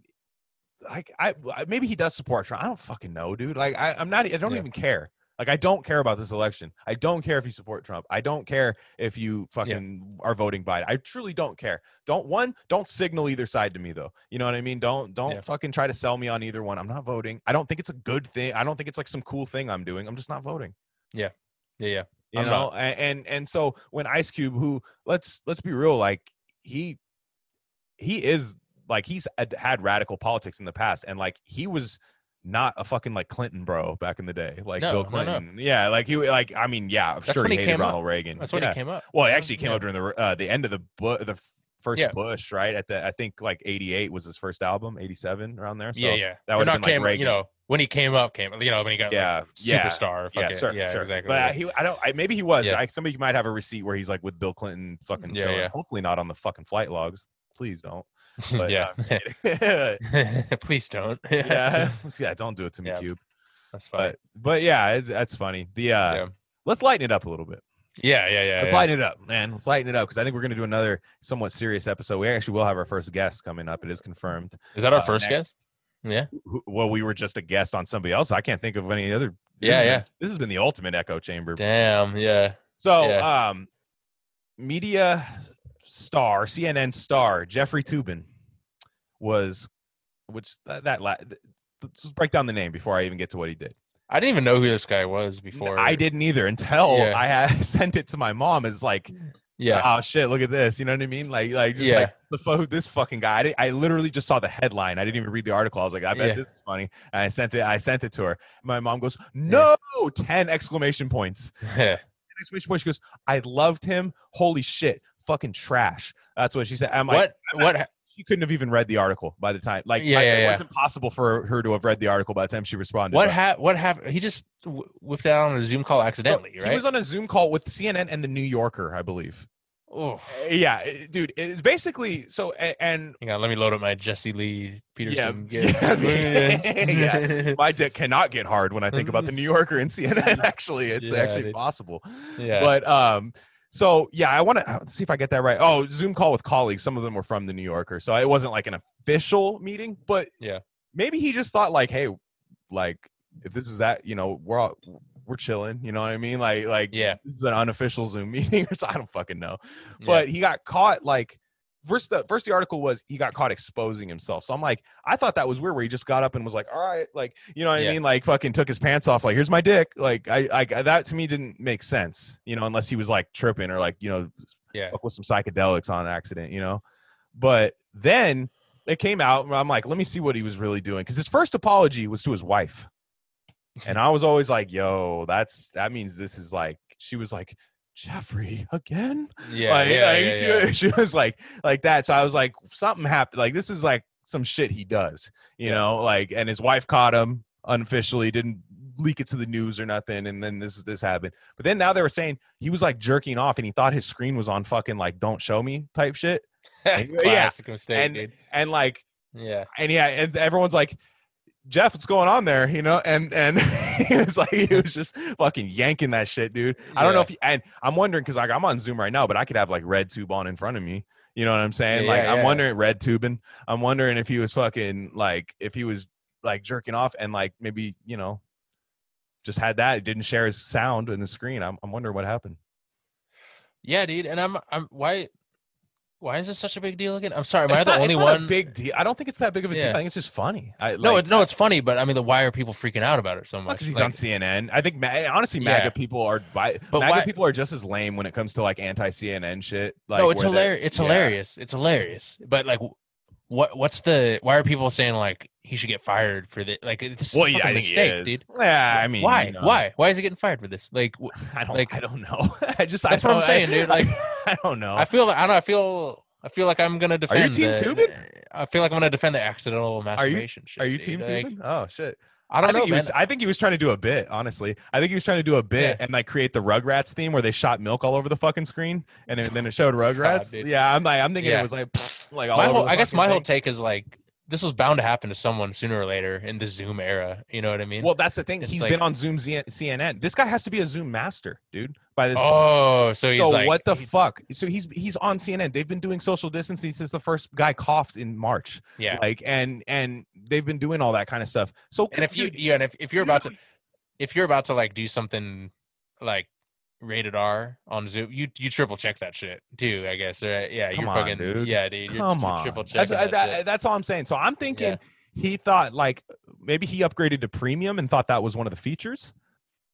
Speaker 1: like, I maybe he does support Trump. I don't fucking know, dude. Like, I, I'm not. I don't even care. Like, I don't care about this election. I don't care if you support Trump. I don't care if you fucking are voting Biden. I truly don't care. Don't one, don't signal either side to me though. You know what I mean? Don't don't
Speaker 2: Yeah.
Speaker 1: fucking try to sell me on either one. I'm not voting. I don't think it's a good thing. I don't think it's like some cool thing I'm doing. I'm just not voting
Speaker 2: yeah, yeah.
Speaker 1: you
Speaker 2: I'm
Speaker 1: know
Speaker 2: not.
Speaker 1: And and so when ice cube who let's let's be real like he he is like he's had radical politics in the past and like he was not a fucking like clinton bro back in the day like
Speaker 2: No,
Speaker 1: bill
Speaker 2: no, no.
Speaker 1: clinton yeah like he like i mean yeah i'm
Speaker 2: That's
Speaker 1: sure he
Speaker 2: he
Speaker 1: hated
Speaker 2: came up.
Speaker 1: ronald reagan
Speaker 2: That's when
Speaker 1: yeah.
Speaker 2: he came up.
Speaker 1: well he actually came
Speaker 2: Yeah.
Speaker 1: up during the uh the end of the bu- the first
Speaker 2: Yeah.
Speaker 1: bush right at the i think like 88 was his first album 87 around there so
Speaker 2: yeah, yeah.
Speaker 1: that would have
Speaker 2: not
Speaker 1: been like. Reagan.
Speaker 2: You know, when he came up, came. You know, when he got
Speaker 1: yeah
Speaker 2: like,
Speaker 1: yeah
Speaker 2: superstar.
Speaker 1: yeah,
Speaker 2: fucking-
Speaker 1: sure,
Speaker 2: yeah,
Speaker 1: sure.
Speaker 2: exactly.
Speaker 1: But uh, he, I don't. I, maybe he was.
Speaker 2: Yeah.
Speaker 1: I, somebody might have a receipt where he's like with Bill Clinton, fucking
Speaker 2: Yeah, yeah.
Speaker 1: Hopefully not on the fucking flight logs. Please don't. But,
Speaker 2: yeah.
Speaker 1: uh, I'm.
Speaker 2: Please don't.
Speaker 1: yeah, yeah. Don't do it to me,
Speaker 2: Yeah.
Speaker 1: Cube.
Speaker 2: that's fine.
Speaker 1: But but yeah, it's, that's funny. The uh,
Speaker 2: Yeah.
Speaker 1: let's lighten it up a little bit.
Speaker 2: yeah, yeah, yeah.
Speaker 1: Let's
Speaker 2: yeah.
Speaker 1: lighten it up, man. Let's lighten it up because I think we're gonna do another somewhat serious episode. We actually will have our first guest coming up. It is confirmed.
Speaker 2: Is that our
Speaker 1: uh,
Speaker 2: first
Speaker 1: next-
Speaker 2: guest? Yeah.
Speaker 1: Well, we were just a guest on somebody else. I can't think of any other. this
Speaker 2: Yeah,
Speaker 1: been-
Speaker 2: yeah.
Speaker 1: This has been the ultimate echo chamber.
Speaker 2: Damn. Yeah.
Speaker 1: So,
Speaker 2: Yeah.
Speaker 1: um, media star, CNN star Jeffrey Toobin was, which that, that la- let's just break down the name before I even get to what he did.
Speaker 2: I didn't even know who this guy was before.
Speaker 1: I didn't either until
Speaker 2: Yeah.
Speaker 1: I had sent it to my mom. As like,
Speaker 2: Yeah.
Speaker 1: oh shit, look at this. You know what I mean? Like, like just
Speaker 2: Yeah.
Speaker 1: like the fo- this fucking guy. I, I literally just saw the headline. I didn't even read the article. I was like, I bet
Speaker 2: Yeah.
Speaker 1: this is funny. And I sent it. I sent it to her. My mom goes, no, ten exclamation points. exclamation point. She goes, I loved him. Holy shit, fucking trash. That's what she said. I'm like,
Speaker 2: what? What?
Speaker 1: she couldn't have even read the article by the time. Like,
Speaker 2: Yeah,
Speaker 1: I-
Speaker 2: yeah,
Speaker 1: it
Speaker 2: yeah.
Speaker 1: wasn't possible for her to have read the article by the time she responded.
Speaker 2: What
Speaker 1: but-
Speaker 2: ha- What happened? He just w- whipped out on a Zoom call accidentally,
Speaker 1: He
Speaker 2: right?
Speaker 1: was on a Zoom call with CNN and the New Yorker, I believe.
Speaker 2: oh,
Speaker 1: Yeah, dude, it's basically so. And
Speaker 2: hang on. Let me load up my Jesse Lee Peterson.
Speaker 1: yeah, yeah. my dick cannot get hard when I think about the New Yorker and CNN. Actually, it's
Speaker 2: Yeah,
Speaker 1: actually
Speaker 2: dude.
Speaker 1: possible.
Speaker 2: yeah.
Speaker 1: But um, so yeah, I want to uh, see if I get that right. Oh, Zoom call with colleagues. Some of them were from the New Yorker, so it wasn't like an official meeting, but
Speaker 2: Yeah.
Speaker 1: maybe he just thought like, hey, like if this is that, you know, we're all we're chilling. You know what I mean? Like like
Speaker 2: Yeah.
Speaker 1: this is an unofficial Zoom meeting or so. I don't fucking know.
Speaker 2: Yeah.
Speaker 1: But he got caught like. First, the first the article was he got caught exposing himself. So I'm like, I thought that was weird, where he just got up and was like, "All right," like you know what
Speaker 2: Yeah.
Speaker 1: I mean, like fucking took his pants off, like, "Here's my dick." Like I, I that to me didn't make sense, you know, unless he was like tripping or like you know,
Speaker 2: Yeah.
Speaker 1: fuck with some psychedelics on accident, you know. But then it came out, and I'm like, let me see what he was really doing, because his first apology was to his wife, and I was always like, "Yo, that's that means this is like." She was like, "Jeffrey again."
Speaker 2: yeah,
Speaker 1: like,
Speaker 2: yeah,
Speaker 1: like,
Speaker 2: yeah,
Speaker 1: she,
Speaker 2: yeah.
Speaker 1: Was, she was like like that so i was like something happened like this is like some shit he does you
Speaker 2: Yeah.
Speaker 1: know like and his wife caught him unofficially didn't leak it to the news or nothing and then this this happened but then now they were saying he was like jerking off and he thought his screen was on fucking like don't show me type shit yeah.
Speaker 2: Classic mistake,
Speaker 1: and
Speaker 2: dude.
Speaker 1: and like
Speaker 2: Yeah.
Speaker 1: and yeah and everyone's like Jeff, what's going on there? You know, and and he was like, he was just fucking yanking that shit, dude. I don't know if, he, and I'm wondering because like I'm on Zoom right now, but I could have like red tube on in front of me. You know what I'm saying?
Speaker 2: Yeah,
Speaker 1: like
Speaker 2: yeah,
Speaker 1: I'm
Speaker 2: yeah.
Speaker 1: wondering red tubing. I'm wondering if he was fucking like if he was like jerking off and like maybe you know just had that didn't share his sound in the screen. I'm I'm wondering what happened.
Speaker 2: Yeah, dude. And I'm I'm why why is this such a big deal again? I'm sorry, am I
Speaker 1: It's
Speaker 2: the
Speaker 1: not-
Speaker 2: only
Speaker 1: it's not
Speaker 2: one?
Speaker 1: a big deal. I don't think it's that big of a deal. I think it's just funny. I,
Speaker 2: no, it's no, it's funny, but I mean, the why are people freaking out about it so much?
Speaker 1: because he's
Speaker 2: Like,
Speaker 1: on CNN. I think honestly, MAGA
Speaker 2: Yeah.
Speaker 1: people are
Speaker 2: But
Speaker 1: MAGA
Speaker 2: why-
Speaker 1: people are just as lame when it comes to like anti CNN shit. Like,
Speaker 2: no, it's hilarious. It's
Speaker 1: yeah.
Speaker 2: hilarious. It's hilarious. But like, what what's the why are people saying like he should get fired for this? Like this is a
Speaker 1: yeah,
Speaker 2: mistake,
Speaker 1: is.
Speaker 2: dude.
Speaker 1: Yeah, I mean,
Speaker 2: why?
Speaker 1: you know,
Speaker 2: Why? Why is he getting fired for this? Like,
Speaker 1: I don't.
Speaker 2: Like-
Speaker 1: I don't know. I just.
Speaker 2: That's
Speaker 1: I
Speaker 2: what I'm saying,
Speaker 1: I,
Speaker 2: dude, like-
Speaker 1: I, don't know.
Speaker 2: I feel like I don't, I feel, I feel like I'm gonna defend.
Speaker 1: Are you team
Speaker 2: the,
Speaker 1: Toobin?
Speaker 2: I feel like I'm gonna defend the accidental masturbation are shit.
Speaker 1: are you
Speaker 2: dude.
Speaker 1: team
Speaker 2: Like,
Speaker 1: Toobin? Oh shit.
Speaker 2: I don't
Speaker 1: think
Speaker 2: know,
Speaker 1: was. I think he was trying to do a bit. Honestly, I think he was trying to do a bit
Speaker 2: Yeah.
Speaker 1: and like create the Rugrats theme where they shot milk all over the fucking screen, and then it showed Rugrats.
Speaker 2: dude.
Speaker 1: yeah, I'm like, I'm thinking
Speaker 2: Yeah.
Speaker 1: it was like, like all
Speaker 2: whole, I guess my whole take is like this was bound to happen to someone sooner or later in the Zoom era. You know what I mean?
Speaker 1: Well, that's the thing.
Speaker 2: It's
Speaker 1: He's
Speaker 2: like-
Speaker 1: been on Zoom Z- CNN. This guy has to be a Zoom master, dude. By this point.
Speaker 2: oh, so he's
Speaker 1: so
Speaker 2: like,
Speaker 1: what the
Speaker 2: he-
Speaker 1: fuck? So he's he's on CNN. They've been doing social distancing since the first guy coughed in March.
Speaker 2: yeah.
Speaker 1: Like and and they've been doing all that kind of stuff. So
Speaker 2: and if you,
Speaker 1: dude,
Speaker 2: yeah, and if, if you're
Speaker 1: you
Speaker 2: about to, if you're about to like do something like rated R on Zoom, you you triple check that shit too. I guess, right? Yeah,
Speaker 1: Come
Speaker 2: you're
Speaker 1: on,
Speaker 2: fucking,
Speaker 1: dude.
Speaker 2: yeah, dude. You're,
Speaker 1: come
Speaker 2: you're
Speaker 1: on,
Speaker 2: triple
Speaker 1: that's, uh,
Speaker 2: that
Speaker 1: that- that's all I'm saying. So I'm thinking
Speaker 2: Yeah.
Speaker 1: he thought like maybe he upgraded to premium and thought that was one of the features,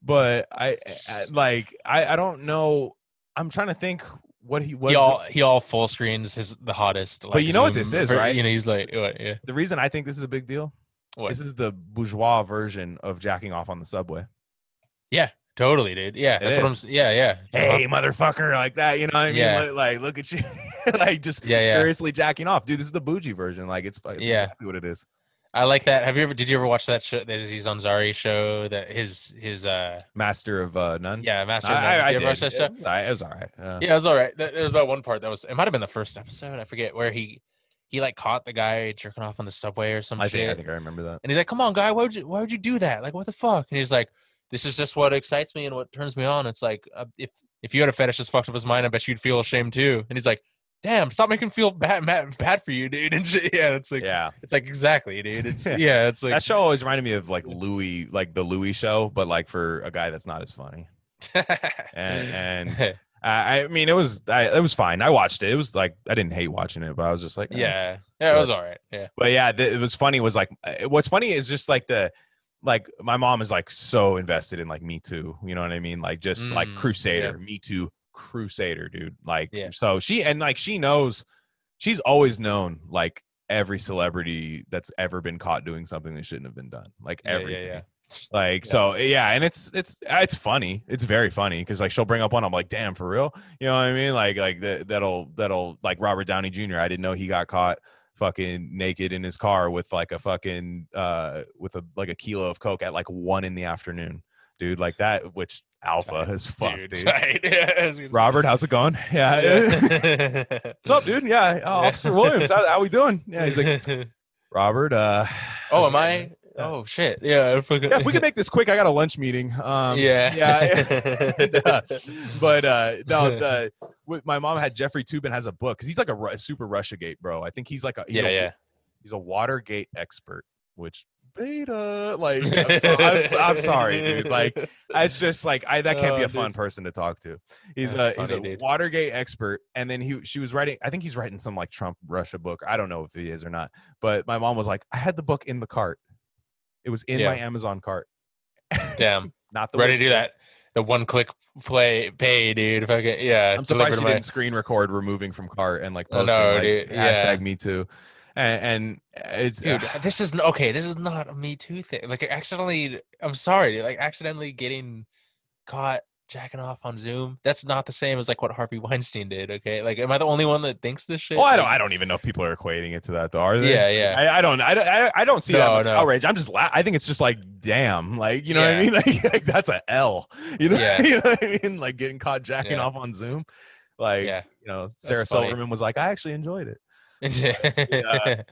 Speaker 1: but I, I like I I don't know. I'm trying to think what he was.
Speaker 2: he all he all full screens his the hottest. Like,
Speaker 1: you know what this is, right?
Speaker 2: You know, he's like, what, yeah,
Speaker 1: the reason I think this is a big deal.
Speaker 2: what?
Speaker 1: This is the bourgeois version of jacking off on the subway.
Speaker 2: Totally, dude. Yeah,
Speaker 1: It
Speaker 2: that's what I'm.
Speaker 1: is.
Speaker 2: s- Yeah, yeah.
Speaker 1: hey motherfucker like that you know what i mean
Speaker 2: Yeah.
Speaker 1: like, like, look at you like just
Speaker 2: Yeah, yeah.
Speaker 1: seriously jacking off dude this is the bougie version like it's, it's
Speaker 2: Yeah.
Speaker 1: exactly what it is
Speaker 2: I like that. Have you ever? Did you ever watch that show? That Aziz Ansari show. That his his uh
Speaker 1: master of uh none
Speaker 2: yeah master.
Speaker 1: I,
Speaker 2: of None.
Speaker 1: I, I
Speaker 2: Did you ever watch
Speaker 1: did.
Speaker 2: that show?
Speaker 1: It was all right. It was all right. Yeah.
Speaker 2: Yeah, it was all right. There there was that one part that was. It might have been the first episode. I forget where he he like caught the guy jerking off on the subway or some
Speaker 1: I
Speaker 2: shit.
Speaker 1: think I think I remember that.
Speaker 2: And he's like, "Come on, guy, why would you why would you do that? Like, what the fuck?" And he's like, "This is just what excites me and what turns me on. It's like uh, if if you had a fetish that's fucked up his mind, I bet you'd feel ashamed too." And he's like, damn, stop making feel bad, bad, bad for you, dude. And shit. yeah, it's like,
Speaker 1: Yeah.
Speaker 2: it's like exactly, dude. It's yeah, it's like
Speaker 1: that show always reminded me of like Louis, like the Louis show, but like for a guy that's not as funny. And, and I, I mean, it was I, it was fine. I watched it. It was like I didn't hate watching it, but I was just like, eh.
Speaker 2: yeah, yeah, it was all right. Yeah,
Speaker 1: But yeah, th- it was funny. Was like uh, what's funny is just like the like my mom is like so invested in like Me Too. You know what I mean? Like just like
Speaker 2: Mm,
Speaker 1: Crusader, Me Too, Crusader, dude. Like
Speaker 2: Yeah.
Speaker 1: so she and like she knows she's always known like every celebrity that's ever been caught doing something that shouldn't have been done. Like
Speaker 2: Yeah, yeah,
Speaker 1: everything.
Speaker 2: yeah.
Speaker 1: Like
Speaker 2: Yeah.
Speaker 1: so, yeah, and it's it's it's funny. It's very funny because like she'll bring up one. I'm like, damn, for real. You know what I mean? Like like that that'll that'll like Robert Downey Jr. I didn't know he got caught fucking naked in his car with like a fucking uh with a like a kilo of coke at like one in the afternoon, dude. Like that, which alpha
Speaker 2: Tight,
Speaker 1: as fuck, dude.
Speaker 2: tight. Yeah, I was gonna say.
Speaker 1: Robert, how's it going? Yeah.
Speaker 2: Yeah.
Speaker 1: What's up, dude? Yeah, uh, Officer Williams, how, how we doing? Yeah, he's like, Robert. uh
Speaker 2: oh, am I? Oh shit! Yeah, I fucking-
Speaker 1: yeah, if we can make this quick, I got a lunch meeting. Um,
Speaker 2: yeah,
Speaker 1: yeah. But uh, no, the, my mom had Jeffrey Toobin has a book because he's like a, Ru- super RussiaGate bro. I think he's like a he's
Speaker 2: yeah,
Speaker 1: a,
Speaker 2: yeah.
Speaker 1: he's a Watergate expert, which beta like I'm, so, I'm, so- I'm sorry, dude. Like it's just like I that can't be
Speaker 2: Oh,
Speaker 1: a fun person to talk to. He's
Speaker 2: That's
Speaker 1: a he's a
Speaker 2: dude.
Speaker 1: Watergate expert, and then he she was writing. I think he's writing some like Trump Russia book. I don't know if he is or not. But my mom was like, I had the book in the cart. It was in
Speaker 2: Yeah.
Speaker 1: my Amazon cart.
Speaker 2: Damn,
Speaker 1: Not the
Speaker 2: ready
Speaker 1: way
Speaker 2: to do that. The one click play pay, dude. Fucking yeah.
Speaker 1: I'm surprised she
Speaker 2: my-
Speaker 1: didn't screen record removing from cart and like oh,
Speaker 2: I
Speaker 1: posting
Speaker 2: know,
Speaker 1: like,
Speaker 2: dude.
Speaker 1: hashtag
Speaker 2: Yeah.
Speaker 1: me too. And, and it's
Speaker 2: Dude, uh, this is okay. This is not a Me Too thing. Like, accidentally, I'm sorry, dude, like accidentally getting caught jacking off on Zoom. That's not the same as like what Harvey Weinstein did. Okay, like, am I the only one that thinks this shit?
Speaker 1: well, I don't. I don't even know if people are equating it to that though. Are they?
Speaker 2: Yeah, yeah.
Speaker 1: I, I don't. I don't. I, don't see that
Speaker 2: No,
Speaker 1: much
Speaker 2: no.
Speaker 1: outrage. I'm just. La- I think it's just like, damn. Like, you know what I mean? Like, like that's a L. You know.
Speaker 2: Yeah.
Speaker 1: you know what I mean? Like getting caught jacking
Speaker 2: Yeah.
Speaker 1: off on Zoom. Like,
Speaker 2: Yeah.
Speaker 1: you know, Sarah
Speaker 2: funny.
Speaker 1: Silverman was like, I actually enjoyed it.
Speaker 2: yeah.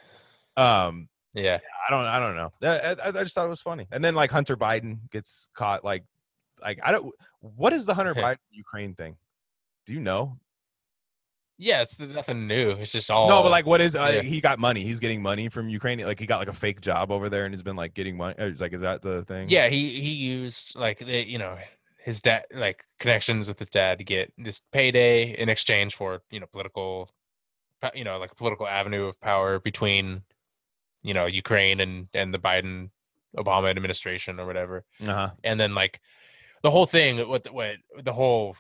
Speaker 1: Um,
Speaker 2: yeah.
Speaker 1: I don't. I don't know. I, I, I just thought it was funny. And then like Hunter Biden gets caught. Like, like I don't. What is the Hunter Biden Ukraine thing? Do you know?
Speaker 2: Yeah, it's nothing new. It's just all
Speaker 1: no, but like, what is? Uh,
Speaker 2: yeah.
Speaker 1: He got money. He's getting money from Ukraine. Like, he got like a fake job over there, and he's been like getting money. It's like, is that the thing?
Speaker 2: yeah, he he used like the you know his dad like connections with his dad to get this payday in exchange for you know political, you know like a political avenue of power between you know Ukraine and and the Biden Obama administration or whatever.
Speaker 1: Uh huh.
Speaker 2: and then like the whole thing what the- what the whole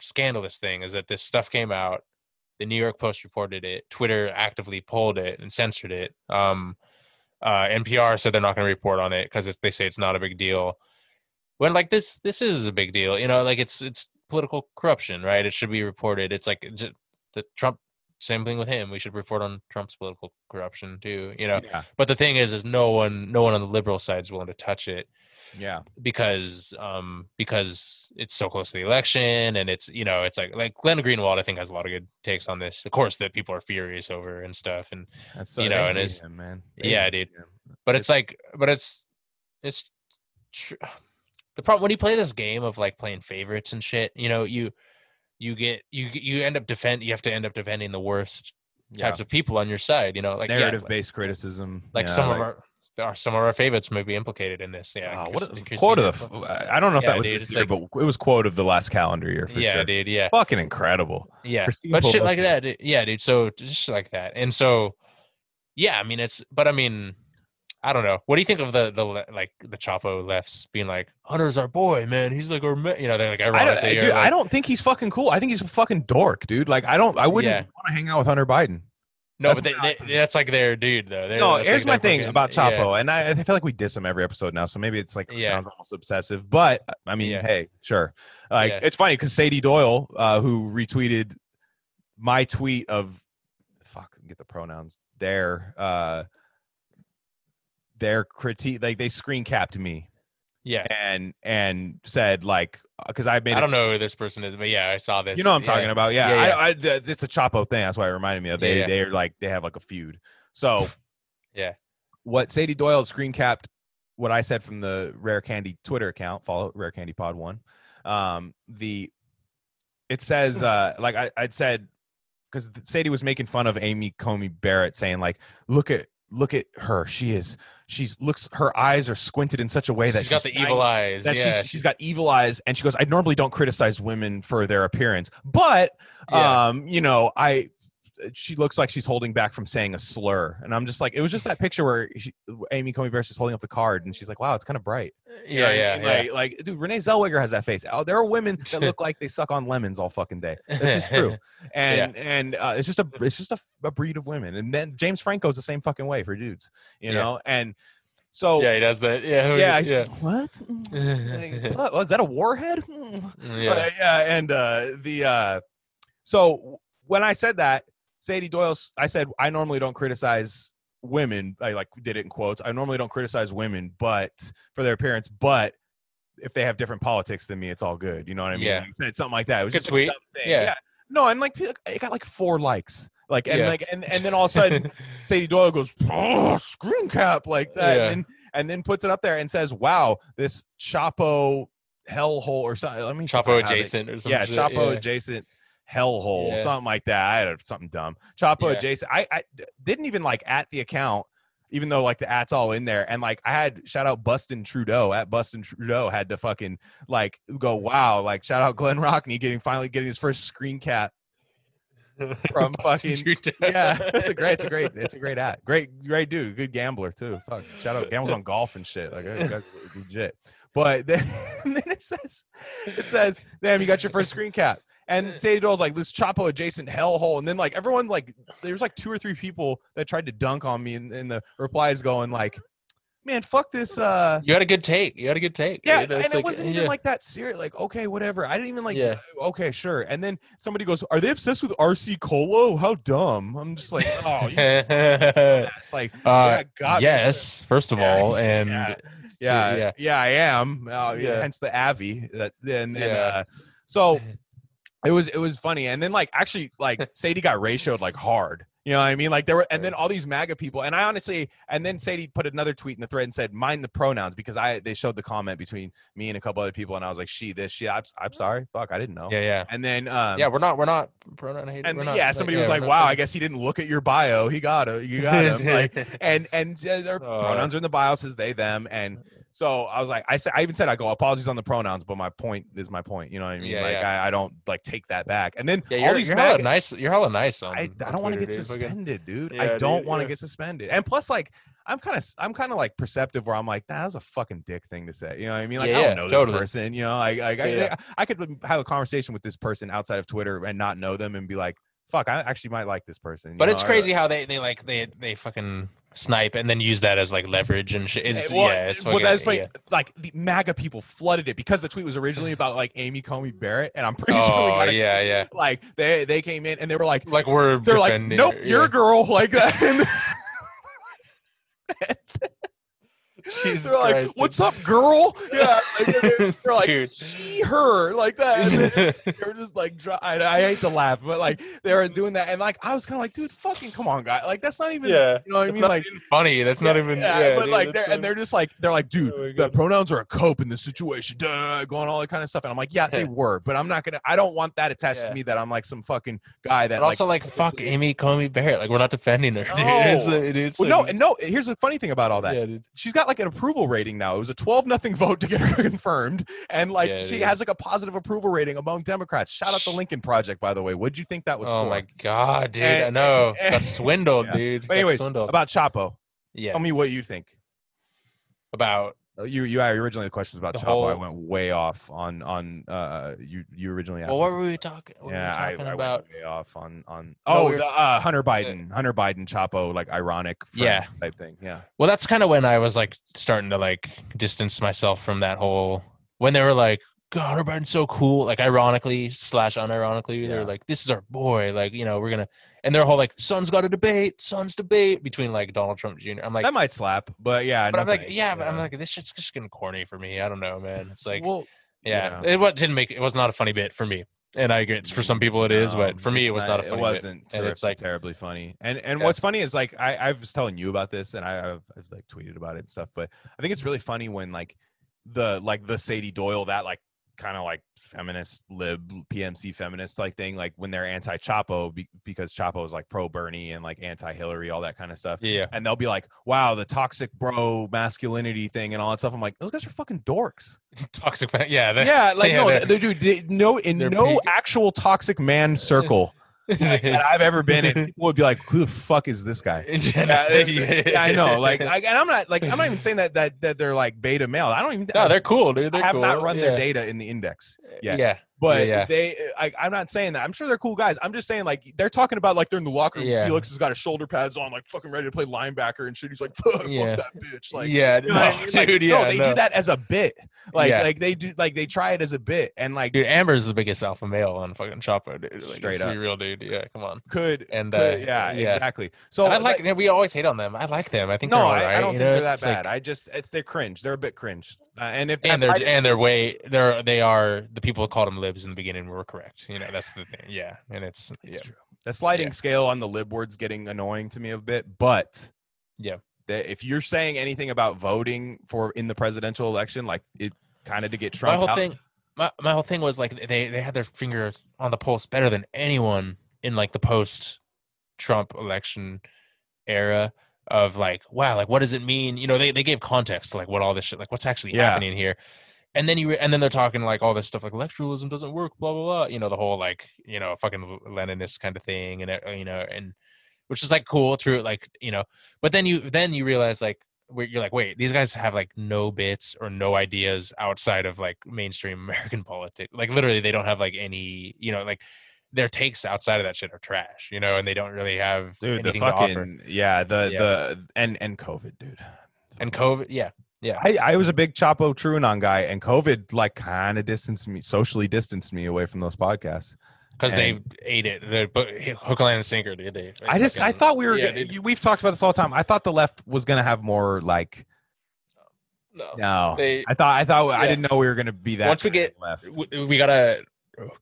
Speaker 2: scandalous thing is that this stuff came out the new york post reported it twitter actively pulled it and censored it. Um uh npr said they're not going to report on it because they say it's not a big deal. When like this this is a big deal you know like it's it's political corruption right? It should be reported. It's like j- the trump same thing with him. We should report on trump's political corruption too you know?
Speaker 1: Yeah.
Speaker 2: but the thing is is no one no one on the liberal side is willing to touch it
Speaker 1: Yeah.
Speaker 2: because um because it's so close to the election and it's you know it's like like Glenn Greenwald I think has a lot of good takes on this of course that people are furious over and stuff and
Speaker 1: That's so,
Speaker 2: You know, and it's-
Speaker 1: him, man. They
Speaker 2: yeah, dude.
Speaker 1: him.
Speaker 2: but it's like but it's it's tr- the problem when you play this game of like playing favorites and shit you know you you get you you end up defend you have to end up defending the worst
Speaker 1: Yeah.
Speaker 2: types of people on your side you know like yeah,
Speaker 1: narrative
Speaker 2: like-
Speaker 1: based criticism.
Speaker 2: like
Speaker 1: Yeah,
Speaker 2: some of our our- some of our favorites may be implicated in this yeah
Speaker 1: Oh, what a, quote of the. I don't know if
Speaker 2: Yeah,
Speaker 1: that was
Speaker 2: dude,
Speaker 1: this year,
Speaker 2: like-
Speaker 1: but it was quote of the last calendar year for
Speaker 2: yeah
Speaker 1: sure.
Speaker 2: dude yeah
Speaker 1: Fucking incredible.
Speaker 2: Yeah,
Speaker 1: Christine
Speaker 2: but shit like that, dude- yeah, dude. So just like that, and so yeah, I mean it's, but I mean, I don't know. What do you think of the the like the Chapo lefts being like Hunter's our boy, man. He's like our, you know, they're like
Speaker 1: I don't, dude,
Speaker 2: are
Speaker 1: I don't think he's fucking cool. I think he's a fucking dork, dude. Like I don't. I wouldn't
Speaker 2: Yeah.
Speaker 1: want to hang out with Hunter Biden.
Speaker 2: No,
Speaker 1: that's
Speaker 2: but they, they, that's like their dude though. They're,
Speaker 1: No, here's
Speaker 2: like,
Speaker 1: my thing
Speaker 2: fucking-
Speaker 1: about
Speaker 2: yeah.
Speaker 1: Chapo, and I, I feel like we diss him every episode now, so maybe it's like
Speaker 2: Yeah.
Speaker 1: sounds almost obsessive. But I mean,
Speaker 2: Yeah.
Speaker 1: hey, sure. Like
Speaker 2: Yeah.
Speaker 1: it's funny because Sadie Doyle, uh, who retweeted my tweet of fuck, get the pronouns there, uh, their critique, like they screen capped me
Speaker 2: Yeah,
Speaker 1: and and said like because I made
Speaker 2: I don't know who this person is, but yeah, I saw this.
Speaker 1: You know what I'm talking
Speaker 2: yeah.
Speaker 1: about? Yeah,
Speaker 2: Yeah, yeah.
Speaker 1: I, I, it's a Chapo thing. That's why it reminded me of. They they're like they have like a feud. So
Speaker 2: Yeah.
Speaker 1: what Sadie Doyle screen capped what I said from the Rare Candy Twitter account. Follow Rare Candy Pod One. Um, the it says uh like I I'd said because Sadie was making fun of Amy Coney Barrett, saying like, "Look at look at her. She is she's looks her eyes are squinted in such a way that
Speaker 2: she's got the evil eyes.
Speaker 1: that
Speaker 2: yeah,
Speaker 1: she's, she's got evil eyes and she goes i normally don't criticize women for their appearance but
Speaker 2: Yeah.
Speaker 1: um you know i she looks like she's holding back from saying a slur and i'm just like it was just that picture where she, amy coney barrett is holding up the card and she's like wow it's kind of bright You know
Speaker 2: yeah,
Speaker 1: I
Speaker 2: yeah,
Speaker 1: mean?
Speaker 2: yeah.
Speaker 1: like, like dude renee zellweger has that face oh there are women that look like they suck on lemons all fucking day this is true and and uh, it's just a it's just a, a breed of women and then james franco's the same fucking way for dudes you
Speaker 2: Yeah.
Speaker 1: know and so
Speaker 2: yeah, he does that. Yeah,
Speaker 1: yeah, I
Speaker 2: yeah,
Speaker 1: said, what? What? Was that a warhead?
Speaker 2: Yeah.
Speaker 1: Uh, yeah, and uh, the uh, so when I said that, Sadie Doyle, I said I normally don't criticize women. I like did it in quotes. I normally don't criticize women, but for their appearance, but if they have different politics than me, it's all good. You know what I mean?
Speaker 2: Yeah.
Speaker 1: I said something like that. It was
Speaker 2: Good
Speaker 1: just
Speaker 2: tweet.
Speaker 1: Thing.
Speaker 2: Yeah.
Speaker 1: No, and like it got like four likes. Like and
Speaker 2: Yeah.
Speaker 1: like and, and then all of a sudden Sadie Doyle goes, oh, screen cap like that,
Speaker 2: Yeah.
Speaker 1: and, then, and then puts it up there and says, "Wow, this Chapo hellhole or something." Let me
Speaker 2: Chapo adjacent or something.
Speaker 1: Yeah, Chapo adjacent hellhole,
Speaker 2: Yeah.
Speaker 1: something like that. I had something dumb. Chapo
Speaker 2: Yeah.
Speaker 1: adjacent. I, I didn't even like at the account, even though like the at's all in there. And like I had shout out Bustin Trudeau at Bustin Trudeau had to fucking like go wow like shout out Glenn Rockney getting finally getting his first screen cap from fucking yeah, it's a great, it's a great, it's a great ad. Great, great dude, good gambler too. Fuck, shout out, gambles on golf and shit. Like legit. But then, then it says, it says, damn, you got your first screen cap. And Sadie Doyle's like this Chapo adjacent hellhole, and then like everyone like there's like two or three people that tried to dunk on me, and, and the replies going like, man, fuck this. uh
Speaker 2: You had a good take. You had a good take.
Speaker 1: yeah, and it
Speaker 2: like-
Speaker 1: wasn't even
Speaker 2: yeah.
Speaker 1: like that serious. Like, okay, whatever. I didn't even like.
Speaker 2: Yeah.
Speaker 1: Okay, sure. And then somebody goes, "Are they obsessed with RC Cola? How dumb!" I'm just like, "Oh, you it's like,
Speaker 2: uh, yes, first of all, and
Speaker 1: yeah, yeah,
Speaker 2: yeah.
Speaker 1: I am. Uh,
Speaker 2: Yeah.
Speaker 1: Hence the Avi. That and
Speaker 2: Yeah.
Speaker 1: uh, so it was it was funny. And then like actually like Sadie got ratioed like hard. You know what I mean? Like there were, and then all these MAGA people, and I honestly, and then Sadie put another tweet in the thread and said, "Mind the pronouns," because I they showed the comment between me and a couple other people, and I was like, "She this, she." I'm, I'm sorry, fuck, I didn't know.
Speaker 2: yeah, yeah,
Speaker 1: And then, um,
Speaker 2: yeah. We're not, we're not pronoun hating.
Speaker 1: and
Speaker 2: we're not,
Speaker 1: yeah, somebody was
Speaker 2: yeah,
Speaker 1: like, "Wow,
Speaker 2: not-
Speaker 1: I guess he didn't look at your bio. He got it. You got him." like, and and uh, their
Speaker 2: Uh,
Speaker 1: pronouns are in the bio says they them and so i was like i said i even said i go apologies on the pronouns but my point is my point you know what i mean
Speaker 2: Yeah,
Speaker 1: like
Speaker 2: yeah.
Speaker 1: I, I don't like take that back and then
Speaker 2: Yeah,
Speaker 1: all
Speaker 2: you're,
Speaker 1: these
Speaker 2: you're hella nice. You're hella nice. On,
Speaker 1: I, I don't want to get suspended dude
Speaker 2: Yeah,
Speaker 1: i don't want to get suspended and plus like i'm kind of i'm kind of like perceptive where i'm like "Nah, that's a fucking dick thing to say you know what i mean like
Speaker 2: Yeah,
Speaker 1: i don't know
Speaker 2: totally.
Speaker 1: this person you know like, like
Speaker 2: Yeah.
Speaker 1: I, I could have a conversation with this person outside of twitter and not know them and be like fuck i actually might like this person
Speaker 2: But
Speaker 1: know?
Speaker 2: it's
Speaker 1: I-
Speaker 2: crazy how they they like they they fucking snipe and then use that as like leverage and shit. It's,
Speaker 1: well,
Speaker 2: yeah, it's
Speaker 1: well, that's funny.
Speaker 2: yeah.
Speaker 1: Like the MAGA people flooded it because the tweet was originally about like Amy Coney Barrett, and I'm pretty oh, sure we
Speaker 2: Oh
Speaker 1: got it.
Speaker 2: yeah, yeah.
Speaker 1: Like they they came in and they were like,
Speaker 2: Like we're
Speaker 1: they're like, nope,
Speaker 2: her,
Speaker 1: you're a girl like that.
Speaker 2: Jesus
Speaker 1: they're like,
Speaker 2: Christ. dude.
Speaker 1: what's up, girl? Yeah, like, they're, they're like
Speaker 2: Dude.
Speaker 1: she, her, like that. And they were just like, I, I hate to laugh, but like they were doing that, and like I was kind of like, dude, fucking come on, guy, like that's not even,
Speaker 2: yeah.
Speaker 1: you know what I mean, like.
Speaker 2: funny. That's not even.
Speaker 1: yeah,
Speaker 2: Yeah,
Speaker 1: but
Speaker 2: dude,
Speaker 1: like they're and they're just like they're like dude
Speaker 2: Oh
Speaker 1: the pronouns are a cope in this situation duh, going all that kind of stuff and i'm like yeah they were but i'm not gonna i don't want that attached
Speaker 2: Yeah.
Speaker 1: to me that i'm like some fucking guy that
Speaker 2: But also, like, fuck Amy Coney Barrett. Like, we're not defending her, dude. It's,
Speaker 1: No.
Speaker 2: it's
Speaker 1: well, no and no here's the funny thing about all that
Speaker 2: Yeah, dude.
Speaker 1: she's got like an approval rating now it was a 12 nothing vote to get her confirmed and like
Speaker 2: Yeah,
Speaker 1: she has like a positive approval rating among democrats shout out the lincoln project by the way what'd you think that was
Speaker 2: Oh
Speaker 1: for
Speaker 2: my god, dude! I know.
Speaker 1: and-
Speaker 2: Got swindled,
Speaker 1: Yeah.
Speaker 2: dude.
Speaker 1: but anyways
Speaker 2: swindled.
Speaker 1: about chapo
Speaker 2: yeah,
Speaker 1: tell me what you think
Speaker 2: about
Speaker 1: you you I originally the question was about
Speaker 2: The
Speaker 1: Chapo. I went way off on on uh you you originally asked.
Speaker 2: well, what were we talking? What
Speaker 1: yeah, I,
Speaker 2: we talking
Speaker 1: I
Speaker 2: about?
Speaker 1: went way off on on.
Speaker 2: No,
Speaker 1: Oh,
Speaker 2: we
Speaker 1: the, uh, Hunter Biden, Hunter Biden, Chapo, like ironic,
Speaker 2: Yeah.
Speaker 1: type thing. Yeah,
Speaker 2: Well, that's kind of when I was like starting to like distance myself from that whole when they were like, God, Hunter Biden's so cool. Like ironically slash unironically,
Speaker 1: Yeah.
Speaker 2: they're like, This is our boy. Like, you know, we're gonna and their whole like, son's got a debate, son's debate between like Donald Trump Jr. I'm like
Speaker 1: that might slap, but yeah,
Speaker 2: but I'm like,
Speaker 1: thanks.
Speaker 2: yeah, but I'm like, this shit's just getting corny for me. I don't know, man. It's like
Speaker 1: well,
Speaker 2: yeah, it what didn't make it was not a funny bit for me. And I agree, for some people it is,
Speaker 1: no,
Speaker 2: but for me it was not, a funny
Speaker 1: It
Speaker 2: bit.
Speaker 1: wasn't,
Speaker 2: And it's like
Speaker 1: terribly funny. And and
Speaker 2: Yeah.
Speaker 1: what's funny is like I I was telling you about this, and I I've, I've like tweeted about it and stuff. But I think it's really funny when like the like the Sadie Doyle that like kind of like feminist lib PMC feminist like thing, like when they're anti Chapo be- because Chapo is like pro Bernie and like anti Hillary, all that kind of stuff.
Speaker 2: Yeah.
Speaker 1: And they'll be like, "Wow, the toxic bro masculinity thing and all that stuff." I'm like, those guys are fucking dorks.
Speaker 2: Toxic. Yeah.
Speaker 1: yeah, like
Speaker 2: yeah,
Speaker 1: no,
Speaker 2: they're-
Speaker 1: they, dude, they, no, in no
Speaker 2: peak-
Speaker 1: actual toxic man circle that I've ever been in, people would be like, "Who the fuck is this guy?"
Speaker 2: yeah,
Speaker 1: Yeah, yeah, I know. Like, I, and I'm not like I'm not even saying that that that they're like beta male. I don't even.
Speaker 2: no, they're cool, dude. They're
Speaker 1: have
Speaker 2: cool.
Speaker 1: not run
Speaker 2: yeah.
Speaker 1: their data in the index uh, yet.
Speaker 2: Yeah.
Speaker 1: But
Speaker 2: yeah.
Speaker 1: they, I, I'm not saying that. I'm sure they're cool guys. I'm just saying like they're talking about like they're in the locker room.
Speaker 2: Yeah.
Speaker 1: Felix has got his shoulder pads on, like fucking ready to play linebacker and shit. He's like, fuck,
Speaker 2: Yeah.
Speaker 1: that bitch. Like,
Speaker 2: yeah.
Speaker 1: you know I
Speaker 2: no,
Speaker 1: mean? Like,
Speaker 2: dude.
Speaker 1: no,
Speaker 2: Yeah.
Speaker 1: they
Speaker 2: no.
Speaker 1: do that as a bit. Like,
Speaker 2: Yeah.
Speaker 1: like they do, like they try it as a bit, and like
Speaker 2: Dude, Amber's the biggest alpha male on fucking Chapo, dude. Like,
Speaker 1: Straight up.
Speaker 2: real, dude. Yeah, come on.
Speaker 1: could
Speaker 2: And uh,
Speaker 1: yeah,
Speaker 2: yeah.
Speaker 1: exactly. So
Speaker 2: And I like.
Speaker 1: like,
Speaker 2: we always hate on them. I like them. I think
Speaker 1: no,
Speaker 2: they're
Speaker 1: I,
Speaker 2: alright.
Speaker 1: I don't
Speaker 2: you
Speaker 1: think
Speaker 2: know?
Speaker 1: they're that
Speaker 2: It's like-
Speaker 1: bad. I just it's they're cringe. They're a bit cringe, uh, and if
Speaker 2: and they're and they're way they're they are the people who called them libs in the beginning we were correct. You know, that's the thing. Yeah, and it's,
Speaker 1: It's
Speaker 2: yeah.
Speaker 1: true. The sliding
Speaker 2: Yeah.
Speaker 1: scale on the lib word's getting annoying to me a bit, but
Speaker 2: Yeah.
Speaker 1: that if you're saying anything about voting for in the presidential election, like it kind of to get Trump
Speaker 2: my whole
Speaker 1: out,
Speaker 2: thing my, my whole thing was like they they had their finger on the pulse better than anyone in like the post Trump election era of like wow like what does it mean you know they, they gave context to like what all this shit like what's actually
Speaker 1: Yeah.
Speaker 2: happening here and then you re- and then they're talking like all this stuff like electoralism doesn't work blah blah blah you know the whole like you know fucking leninist kind of thing and uh, you know and which is like cool true like you know but then you then you realize like you're like wait these guys have like no bits or no ideas outside of like mainstream american politics like literally they don't have like any you know like their takes outside of that shit are trash you know and they don't really have
Speaker 1: dude. The
Speaker 2: anything to offer
Speaker 1: fucking yeah, the
Speaker 2: Yeah.
Speaker 1: the and and COVID, dude.
Speaker 2: and covid yeah yeah
Speaker 1: I, I was a big Chapo TrueAnon guy, and COVID like kind of distanced me, socially distanced me away from those podcasts.
Speaker 2: because they ate it the but hook line and sinker Did they
Speaker 1: I just I thought we were.
Speaker 2: yeah,
Speaker 1: gonna, we've talked about this all the time. I thought the left was gonna have more like
Speaker 2: no.
Speaker 1: no.
Speaker 2: They-
Speaker 1: I thought I thought I didn't know we were gonna be that.
Speaker 2: Once we get-
Speaker 1: left.
Speaker 2: we, we gotta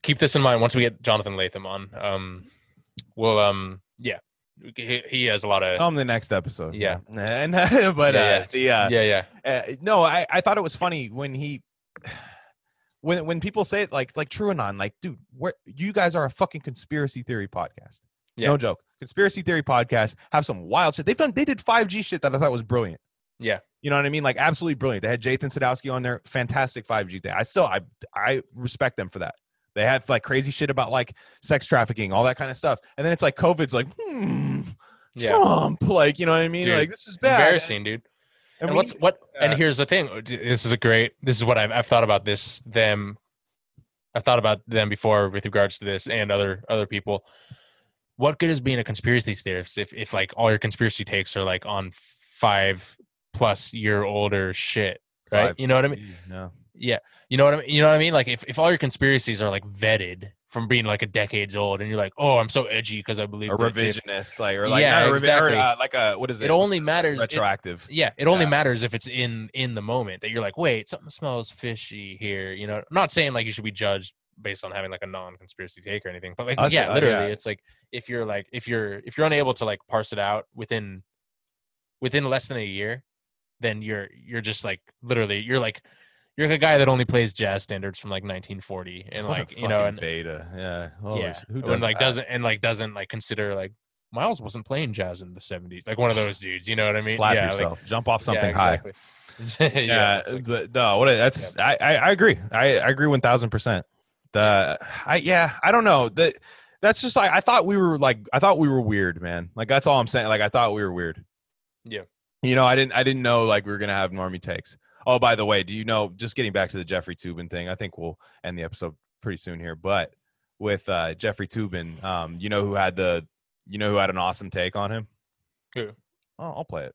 Speaker 2: keep this in mind once we get jonathan latham on um we'll um yeah he, he has a lot of
Speaker 1: Come the next episode.
Speaker 2: Yeah.
Speaker 1: and but
Speaker 2: yeah,
Speaker 1: uh,
Speaker 2: yeah,
Speaker 1: the uh,
Speaker 2: yeah yeah
Speaker 1: uh, no, I, I thought it was funny when he when when people say it like like TrueAnon, like, dude, where you guys are a fucking conspiracy theory podcast.
Speaker 2: Yeah.
Speaker 1: No joke. Conspiracy theory podcast have some wild shit. They've done they did 5G shit that I thought was brilliant.
Speaker 2: Yeah.
Speaker 1: You know what I mean? Like absolutely brilliant. They had Jathan Sadowski on there, fantastic 5G thing. I still I I respect them for that. They have like crazy shit about like sex trafficking, all that kind of stuff. And then it's like COVID's like, hmm,
Speaker 2: yeah
Speaker 1: Trump. Like, you know what I mean?
Speaker 2: Dude,
Speaker 1: like this is bad.
Speaker 2: embarrassing dude and,
Speaker 1: we-
Speaker 2: what's what and
Speaker 1: uh,
Speaker 2: here's the thing oh, this is a great this is what I've, I've thought about this them i've thought about them before with regards to this and other other people what good is being a conspiracy theorist if, if like all your conspiracy takes are like on five plus year older shit right
Speaker 1: Five.
Speaker 2: you know what i mean
Speaker 1: No.
Speaker 2: Yeah, you know what I mean. You know what I mean. Like if, if all your conspiracies are like vetted from being like a decades old, and you're like, oh, I'm so edgy because I believe
Speaker 1: a revisionist, like or like
Speaker 2: Yeah,
Speaker 1: revi- or,
Speaker 2: exactly.
Speaker 1: uh, like a what is it?
Speaker 2: It only matters. it-
Speaker 1: retroactive.
Speaker 2: yeah, it only
Speaker 1: Yeah.
Speaker 2: matters if it's in in the moment that you're like, wait, something smells fishy here. You know, I'm not saying like you should be judged based on having like a non-conspiracy take or anything, but like
Speaker 1: Us-
Speaker 2: yeah,
Speaker 1: uh,
Speaker 2: literally,
Speaker 1: yeah.
Speaker 2: it's like if you're like if you're if you're unable to like parse it out within within less than a year, then you're you're just like literally you're like you're the guy that only plays jazz standards from like 1940 and
Speaker 1: What
Speaker 2: like you know and
Speaker 1: beta. Yeah. Holy
Speaker 2: yeah,
Speaker 1: Who
Speaker 2: and like
Speaker 1: that?
Speaker 2: doesn't and like doesn't like consider like Miles wasn't playing jazz in the 70s, like one of those dudes. You know what I mean?
Speaker 1: slap
Speaker 2: yeah, like-
Speaker 1: yourself, jump off
Speaker 2: yeah,
Speaker 1: something high.
Speaker 2: exactly.
Speaker 1: Yeah,
Speaker 2: it's like-
Speaker 1: no, what that's I, I I agree. I, I agree one thousand percent. The I yeah, I don't know. That that's just like I thought we were like I thought we were weird, man. Like that's all I'm saying. Like I thought we were weird.
Speaker 2: Yeah.
Speaker 1: You know, I didn't I didn't know like we were gonna have normie takes. Oh, by the way, do you know just getting back to the Jeffrey Toobin thing, I think we'll end the episode pretty soon here. But with uh Jeffrey Toobin, um, you know who had the you know who had an awesome take on him?
Speaker 2: Who?
Speaker 1: Oh, I'll play it.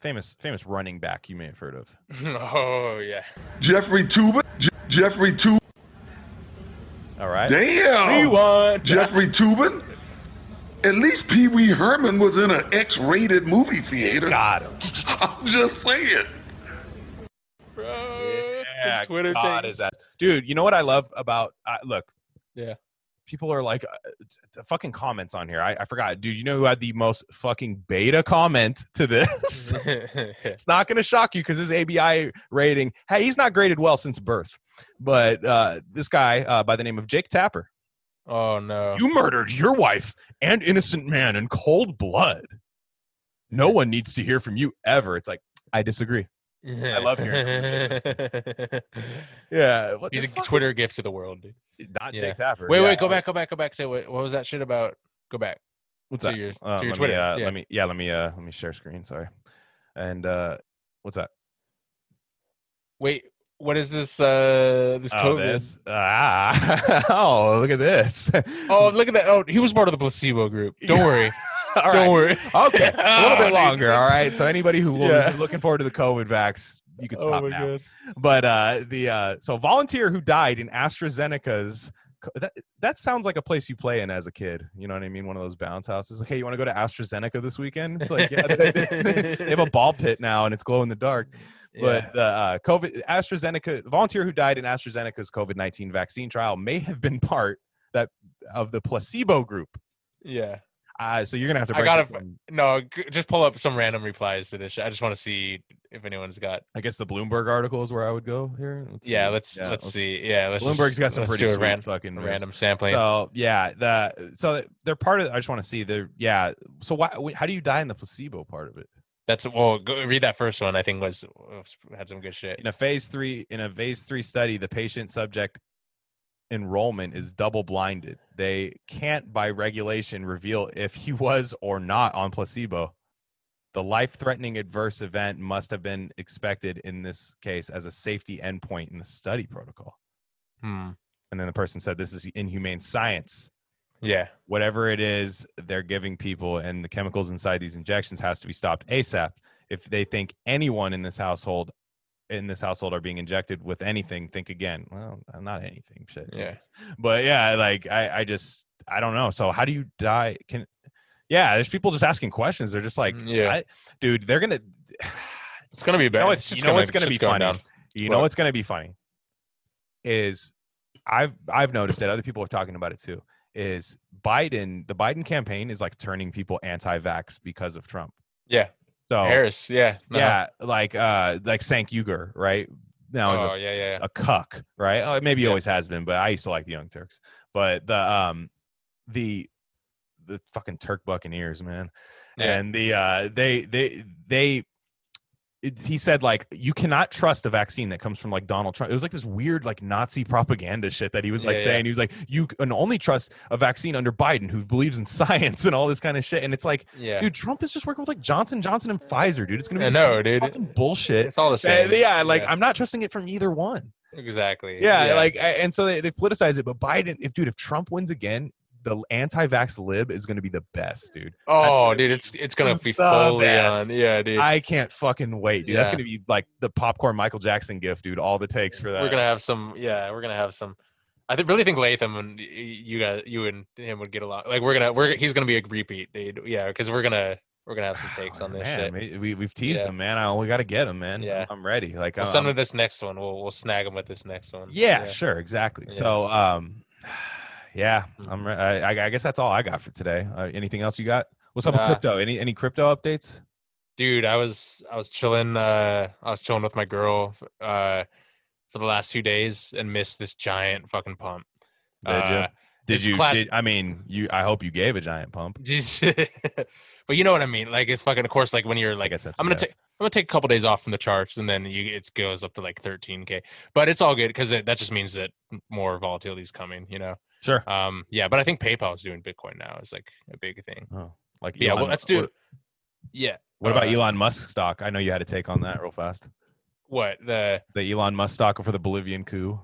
Speaker 1: Famous famous running back you may have heard of.
Speaker 2: oh yeah.
Speaker 4: Jeffrey Toobin. J- Jeffrey Toobin.
Speaker 1: All right.
Speaker 4: Damn.
Speaker 2: Rewind.
Speaker 4: Jeffrey Toobin. At least Pee Wee Herman was in an X-rated movie theater.
Speaker 1: Got him.
Speaker 4: I'm just saying.
Speaker 2: Bro,
Speaker 1: Yeah,
Speaker 2: his Twitter
Speaker 1: God is that dude? You know what I love about uh, look?
Speaker 2: Yeah.
Speaker 1: people are like, uh, the fucking comments on here. I, I forgot, dude. You know who had the most fucking beta comment to this? it's not going to shock you because his ABI rating, hey, he's not graded well since birth. But uh, this guy uh, by the name of Jake Tapper,
Speaker 2: oh no.
Speaker 1: you murdered your wife and innocent man in cold blood. No one needs to hear from you ever. It's like, I disagree. I love hearing Yeah. what
Speaker 2: He's a
Speaker 1: fuck?
Speaker 2: Twitter gift to the world, dude.
Speaker 1: Not
Speaker 2: Yeah.
Speaker 1: Jake Tapper.
Speaker 2: Wait,
Speaker 1: Yeah.
Speaker 2: wait, go back, go back, go back to what, what was that shit about? Go back.
Speaker 1: What's
Speaker 2: to
Speaker 1: that?
Speaker 2: your-
Speaker 1: Uh,
Speaker 2: to your
Speaker 1: let
Speaker 2: Twitter,
Speaker 1: Me, uh,
Speaker 2: yeah.
Speaker 1: Let me, yeah, let me, uh, let me share screen. Sorry. And uh, what's that?
Speaker 2: Wait, what is this? Uh, this
Speaker 1: Oh,
Speaker 2: COVID?
Speaker 1: this. Ah, oh, look at this.
Speaker 2: Oh, look at that! Oh, he was part of the placebo group. Don't worry.
Speaker 1: All
Speaker 2: Don't
Speaker 1: right.
Speaker 2: worry.
Speaker 1: Okay, a little
Speaker 2: Oh,
Speaker 1: bit
Speaker 2: dude.
Speaker 1: longer. All right. So anybody who was
Speaker 2: Yeah.
Speaker 1: looking forward to the COVID vax, you can
Speaker 2: Oh
Speaker 1: stop now. But uh, the uh, so volunteer who died in AstraZeneca's. That, that sounds like a place you play in as a kid. You know what I mean? One of those bounce houses. Okay, you want to go to AstraZeneca this weekend? It's like, yeah, they, they- they have a ball pit now and it's glow in the dark. But the uh, COVID AstraZeneca volunteer who died in AstraZeneca's COVID nineteen vaccine trial may have been part that of the placebo group.
Speaker 2: yeah.
Speaker 1: Uh, so you're gonna have to.
Speaker 2: I
Speaker 1: break
Speaker 2: gotta-
Speaker 1: this.
Speaker 2: No, just pull up some random replies to this. I just want to see if anyone's got.
Speaker 1: I guess the Bloomberg article is where I would go here. Let's
Speaker 2: Yeah,
Speaker 1: see.
Speaker 2: let's
Speaker 1: Yeah,
Speaker 2: let's see. Yeah, let's.
Speaker 1: Bloomberg's
Speaker 2: just,
Speaker 1: got some
Speaker 2: let's
Speaker 1: pretty
Speaker 2: do
Speaker 1: sweet
Speaker 2: ran-
Speaker 1: fucking moves.
Speaker 2: random sampling.
Speaker 1: So yeah, the so they're part of. I just want to see the yeah. So why? How do you die in the placebo part of it?
Speaker 2: That's well. Go read that first one. I think was, was had some good shit.
Speaker 1: In a phase three in a phase three study, the patient subject enrollment is double blinded. They can't by regulation reveal if he was or not on placebo. The life threatening adverse event must have been expected in this case as a safety endpoint in the study protocol.
Speaker 2: Hmm.
Speaker 1: And then the person said, This is inhumane science.
Speaker 2: Yeah.
Speaker 1: Whatever it is they're giving people and the chemicals inside these injections has to be stopped ASAP. If they think anyone in this household in this household are being injected with anything, think again. Well, not anything. Shit.
Speaker 2: Yeah.
Speaker 1: Jesus. But yeah, like I, I just I don't know. So how do you die? Can yeah, there's people just asking questions. They're just like,
Speaker 2: Mm, yeah.
Speaker 1: I- dude, they're gonna
Speaker 2: It's gonna be bad.
Speaker 1: You know, it's,
Speaker 2: just
Speaker 1: you know what's gonna be funny.
Speaker 2: down.
Speaker 1: You know
Speaker 2: What?
Speaker 1: what's going to be funny is I've I've noticed it. Other people are talking about it too. Is Biden the Biden campaign is like turning people anti-vax because of Trump.
Speaker 2: Yeah.
Speaker 1: So
Speaker 2: Harris. Yeah. no.
Speaker 1: yeah, like uh like Cenk Uygur, right? Now is
Speaker 2: Oh
Speaker 1: a,
Speaker 2: yeah, yeah.
Speaker 1: a cuck, right? Uh, maybe he
Speaker 2: Yeah.
Speaker 1: always has been, but I used to like the Young Turks. But the um the the fucking Turk Buccaneers, man,
Speaker 2: Yeah.
Speaker 1: and the uh they they they it's, he said like you cannot trust a vaccine that comes from like Donald Trump. It was like this weird like Nazi propaganda shit that he was like
Speaker 2: Yeah, yeah.
Speaker 1: saying. He was like you can only trust a vaccine under Biden who believes in science and all this kind of shit. And it's like,
Speaker 2: Yeah.
Speaker 1: dude, Trump is just working with like Johnson Johnson and Pfizer, dude. It's gonna be the
Speaker 2: dude.
Speaker 1: fucking bullshit.
Speaker 2: It's all the same.
Speaker 1: yeah, like
Speaker 2: Yeah.
Speaker 1: I'm not trusting it from either one.
Speaker 2: exactly.
Speaker 1: Yeah, like and so they they politicized it. But Biden, if dude, if Trump wins again, the anti-vax lib is going to be the best, dude.
Speaker 2: Oh, dude, it's it's gonna be fully
Speaker 1: best.
Speaker 2: on. Yeah, dude.
Speaker 1: I can't fucking wait, dude. That's going to be like the popcorn Michael Jackson gift, dude. All the takes for that.
Speaker 2: we're gonna have some. Yeah, we're gonna have some. I th- really think Latham and you guys, you and him would get along. Like we're gonna, we're he's gonna be a repeat, dude. Yeah, because we're gonna we're gonna have some takes on this
Speaker 1: man,
Speaker 2: shit.
Speaker 1: we- we we've teased
Speaker 2: Yeah.
Speaker 1: him, man. I we got to get him, man.
Speaker 2: Yeah.
Speaker 1: I'm ready. Like
Speaker 2: We'll
Speaker 1: I'm-
Speaker 2: send him this next one. We'll we'll snag him with this next one.
Speaker 1: Yeah, sure, exactly.
Speaker 2: Yeah.
Speaker 1: So, um, yeah,
Speaker 2: Mhm.
Speaker 1: I'm. I, I- guess that's all I got for today. Uh, anything else you got? What's up with
Speaker 2: Uh,
Speaker 1: crypto? Any any crypto updates?
Speaker 2: dude i was i was chilling uh i was chilling with my girl uh for the last two days and missed this giant fucking pump
Speaker 1: Did you?
Speaker 2: Uh,
Speaker 1: Did you?
Speaker 2: class-
Speaker 1: Did, I mean, you. I hope you gave a giant pump.
Speaker 2: but you know what i mean like it's fucking of course like when you're like i'm gonna take i'm gonna take a couple days off from the charts and then you it goes up to like 13k but it's all good because that just means that more volatility is coming you know
Speaker 1: Sure.
Speaker 2: um yeah but i think paypal is doing bitcoin now is like a big thing
Speaker 1: Oh, like
Speaker 2: yeah
Speaker 1: Elon-
Speaker 2: well let's do
Speaker 1: What,
Speaker 2: yeah
Speaker 1: what about
Speaker 2: uh,
Speaker 1: Elon Musk stock? I know you had to take on that real fast.
Speaker 2: what the
Speaker 1: The Elon Musk stock for the Bolivian coup,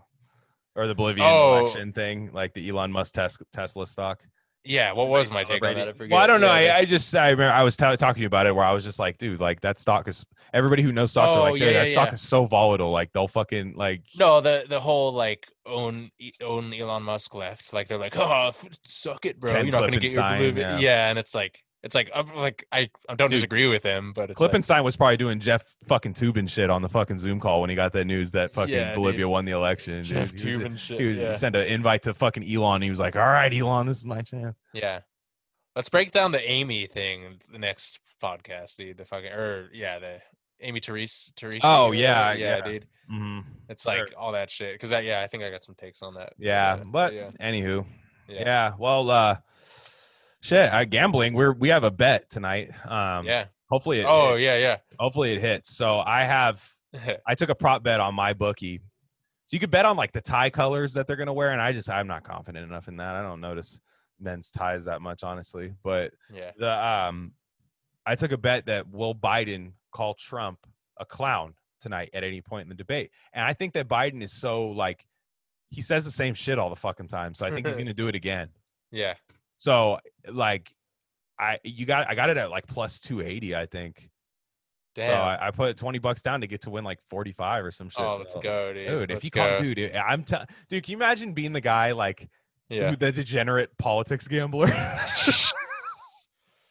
Speaker 1: or the Bolivian
Speaker 2: Oh.
Speaker 1: election thing, like the Elon Musk tes- Tesla stock.
Speaker 2: Yeah what was my take on that I forget.
Speaker 1: Well, I don't know.
Speaker 2: Yeah,
Speaker 1: I, I just I remember I was t- talking to you about it where I was just like, dude, like that stock is everybody who knows stocks are
Speaker 2: Oh,
Speaker 1: like, dude,
Speaker 2: yeah,
Speaker 1: that
Speaker 2: yeah,
Speaker 1: stock is so volatile. Like they'll fucking like
Speaker 2: No, the the whole like own E- own Elon Musk left. Like they're like, oh, f- suck it, bro.
Speaker 1: Ken
Speaker 2: You're not gonna get your
Speaker 1: Klippenstein,
Speaker 2: blue.
Speaker 1: yeah.
Speaker 2: Yeah. and it's like It's like I'm like I, I don't
Speaker 1: Dude.
Speaker 2: disagree with him, but it's like,
Speaker 1: was probably doing Jeff fucking Toobin shit on the fucking Zoom call when he got that news that fucking
Speaker 2: Yeah,
Speaker 1: Bolivia
Speaker 2: dude.
Speaker 1: won the election. dude.
Speaker 2: Jeff
Speaker 1: He was-
Speaker 2: Toobin shit.
Speaker 1: He, was,
Speaker 2: yeah.
Speaker 1: sent an invite to fucking Elon. And he was like, "All right, Elon, this is my chance."
Speaker 2: yeah. Let's break down the Amy thing the next podcast, dude. The fucking or yeah, the Amy Therese Therese.
Speaker 1: Oh, yeah,
Speaker 2: yeah,
Speaker 1: yeah.
Speaker 2: dude.
Speaker 1: hmm
Speaker 2: It's like
Speaker 1: Sure.
Speaker 2: all that shit. Because that yeah, I think I got some takes on that.
Speaker 1: Yeah, but
Speaker 2: yeah,
Speaker 1: anywho,
Speaker 2: yeah,
Speaker 1: yeah. Well, uh, shit, I gambling. We're we have a bet tonight. Um,
Speaker 2: yeah.
Speaker 1: Hopefully, it
Speaker 2: Oh
Speaker 1: hits.
Speaker 2: yeah,
Speaker 1: Hopefully it hits. So I have. I took a prop bet on my bookie. So you could bet on like the tie colors that they're gonna wear, and I just I'm not confident enough in that. I don't notice men's ties that much, honestly. But
Speaker 2: yeah.
Speaker 1: the um I took a bet that will Biden call Trump a clown tonight at any point in the debate. And I think that Biden is so like he says the same shit all the fucking time. So I think he's gonna do it again.
Speaker 2: Yeah.
Speaker 1: So like I you got I got it at like plus two eighty, I think.
Speaker 2: Damn.
Speaker 1: So I, I put twenty bucks down to get to win like forty five or some shit.
Speaker 2: oh, let's
Speaker 1: So-
Speaker 2: go, dude.
Speaker 1: Dude, if
Speaker 2: Let's
Speaker 1: you
Speaker 2: go.
Speaker 1: call, dude, I'm t- dude. Can you imagine being the guy like
Speaker 2: yeah.
Speaker 1: the degenerate politics gambler?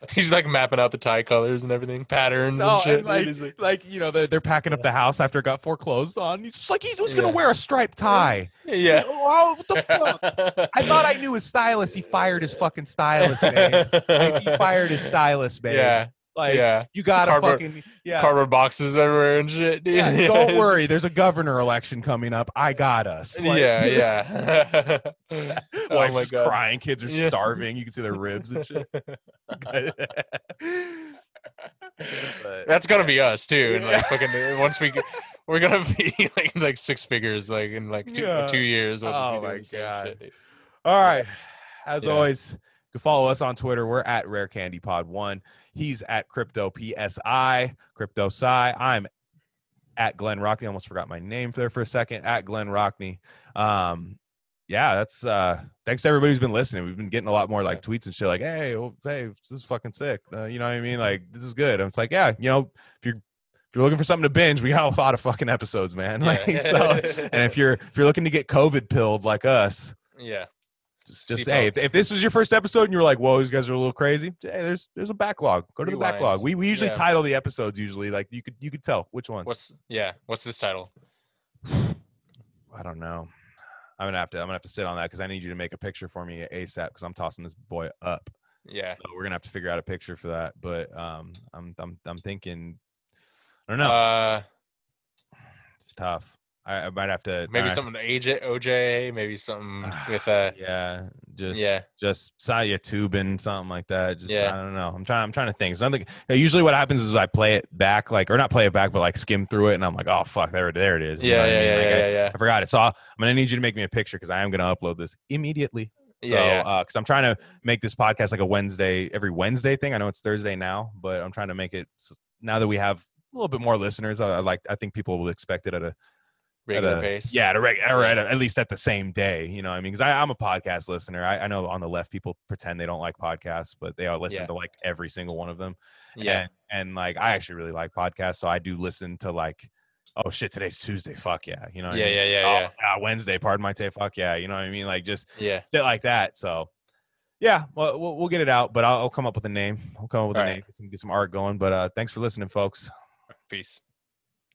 Speaker 2: He's like mapping out the tie colors and everything, patterns
Speaker 1: No, oh,
Speaker 2: and shit.
Speaker 1: and, like,
Speaker 2: dude. Like,
Speaker 1: like you know they're, they're packing up the house after it got foreclosed on. He's just like he's who's gonna
Speaker 2: Yeah.
Speaker 1: wear a striped tie.
Speaker 2: yeah.
Speaker 1: Oh, what the fuck? I thought I knew his stylist. He fired his fucking stylist, man. Like, he fired his stylist, man.
Speaker 2: Yeah.
Speaker 1: Like
Speaker 2: yeah.
Speaker 1: you gotta
Speaker 2: Cardboard-
Speaker 1: fucking yeah.
Speaker 2: Cardboard boxes everywhere and shit, dude.
Speaker 1: yeah, don't worry, there's a governor election coming up. I got us. Like,
Speaker 2: yeah, yeah. oh
Speaker 1: Wife's
Speaker 2: my
Speaker 1: just
Speaker 2: god.
Speaker 1: crying. Kids are
Speaker 2: Yeah.
Speaker 1: starving. You can see their ribs and shit. But,
Speaker 2: That's gonna be us too. And like fucking uh, once we get, we're gonna be like like six figures like in like two
Speaker 1: Yeah.
Speaker 2: two years.
Speaker 1: Oh my God.
Speaker 2: shit.
Speaker 1: All right. As
Speaker 2: Yeah.
Speaker 1: always, can follow us on Twitter. We're at Rare Candy Pod One. He's at Crypto PSI, Crypto Psi. I'm at Glenn Rockney. Almost forgot my name there for a second. At Glenn Rockney. Um, yeah, that's uh thanks to everybody who's been listening. We've been getting a lot more like tweets and shit like, hey, oh, hey, this is fucking sick. Uh, you know what I mean? Like, this is good. And it's like, yeah, you know, if you're if you're looking for something to binge, we got a lot of fucking episodes, man. Like,
Speaker 2: Yeah.
Speaker 1: so and if you're if you're looking to get COVID pilled like us,
Speaker 2: yeah,
Speaker 1: just, just hey, if, if this was your first episode and you're like, "Whoa, these guys are a little crazy," hey, there's there's a backlog. Go to the backlog. We we usually
Speaker 2: Yeah.
Speaker 1: title the episodes usually like you could you could tell which ones.
Speaker 2: what's yeah, what's this title?
Speaker 1: I don't know. I'm gonna have to I'm gonna have to sit on that because I need you to make a picture for me asap because I'm tossing this boy up.
Speaker 2: Yeah,
Speaker 1: So we're gonna have to figure out a picture for that. But um, I'm I'm I'm thinking. I don't know.
Speaker 2: uh,
Speaker 1: it's tough. I, I might have to
Speaker 2: maybe
Speaker 1: I-
Speaker 2: something AJ OJ, maybe something with a
Speaker 1: yeah, just
Speaker 2: Yeah.
Speaker 1: just Saya tubing something like that. Just
Speaker 2: Yeah.
Speaker 1: I don't know. I'm trying. I'm trying to think. Something. Usually, what happens is I play it back, like or not play it back, but like skim through it, and I'm like, oh fuck, there, there it is. You know
Speaker 2: yeah,
Speaker 1: I
Speaker 2: yeah,
Speaker 1: mean?
Speaker 2: yeah,
Speaker 1: Like,
Speaker 2: yeah,
Speaker 1: I,
Speaker 2: yeah, yeah,
Speaker 1: I forgot it. So I'll, I'm gonna need you to make me a picture because I am gonna upload this immediately. So,
Speaker 2: yeah, yeah.
Speaker 1: uh, because I'm trying to make this podcast like a Wednesday, every Wednesday thing. I know it's Thursday now, but I'm trying to make it now that we have a little bit more listeners. I, I like. I think people will expect it at a
Speaker 2: regular
Speaker 1: a-
Speaker 2: pace.
Speaker 1: Yeah, at, a reg- or at, a- at least at the same day. You know, what I mean, because I'm a podcast listener. I, I know on the left people pretend they don't like podcasts, but they all listen
Speaker 2: Yeah.
Speaker 1: to like every single one of them.
Speaker 2: yeah,
Speaker 1: And, and like I actually really like podcasts, so I do listen to like, oh shit, today's Tuesday. Fuck yeah, you know. what I
Speaker 2: yeah,
Speaker 1: mean?
Speaker 2: yeah, yeah,
Speaker 1: Oh,
Speaker 2: yeah,
Speaker 1: ah, Wednesday, pardon my say, fuck yeah. You know what I mean? Like just
Speaker 2: yeah.
Speaker 1: shit like that. So. Yeah, well, we'll, we'll get it out, but I'll, I'll come up with a name. I'll come up with
Speaker 2: All
Speaker 1: a
Speaker 2: right.
Speaker 1: name, get some, get some art going. But uh, thanks for listening, folks.
Speaker 2: Peace.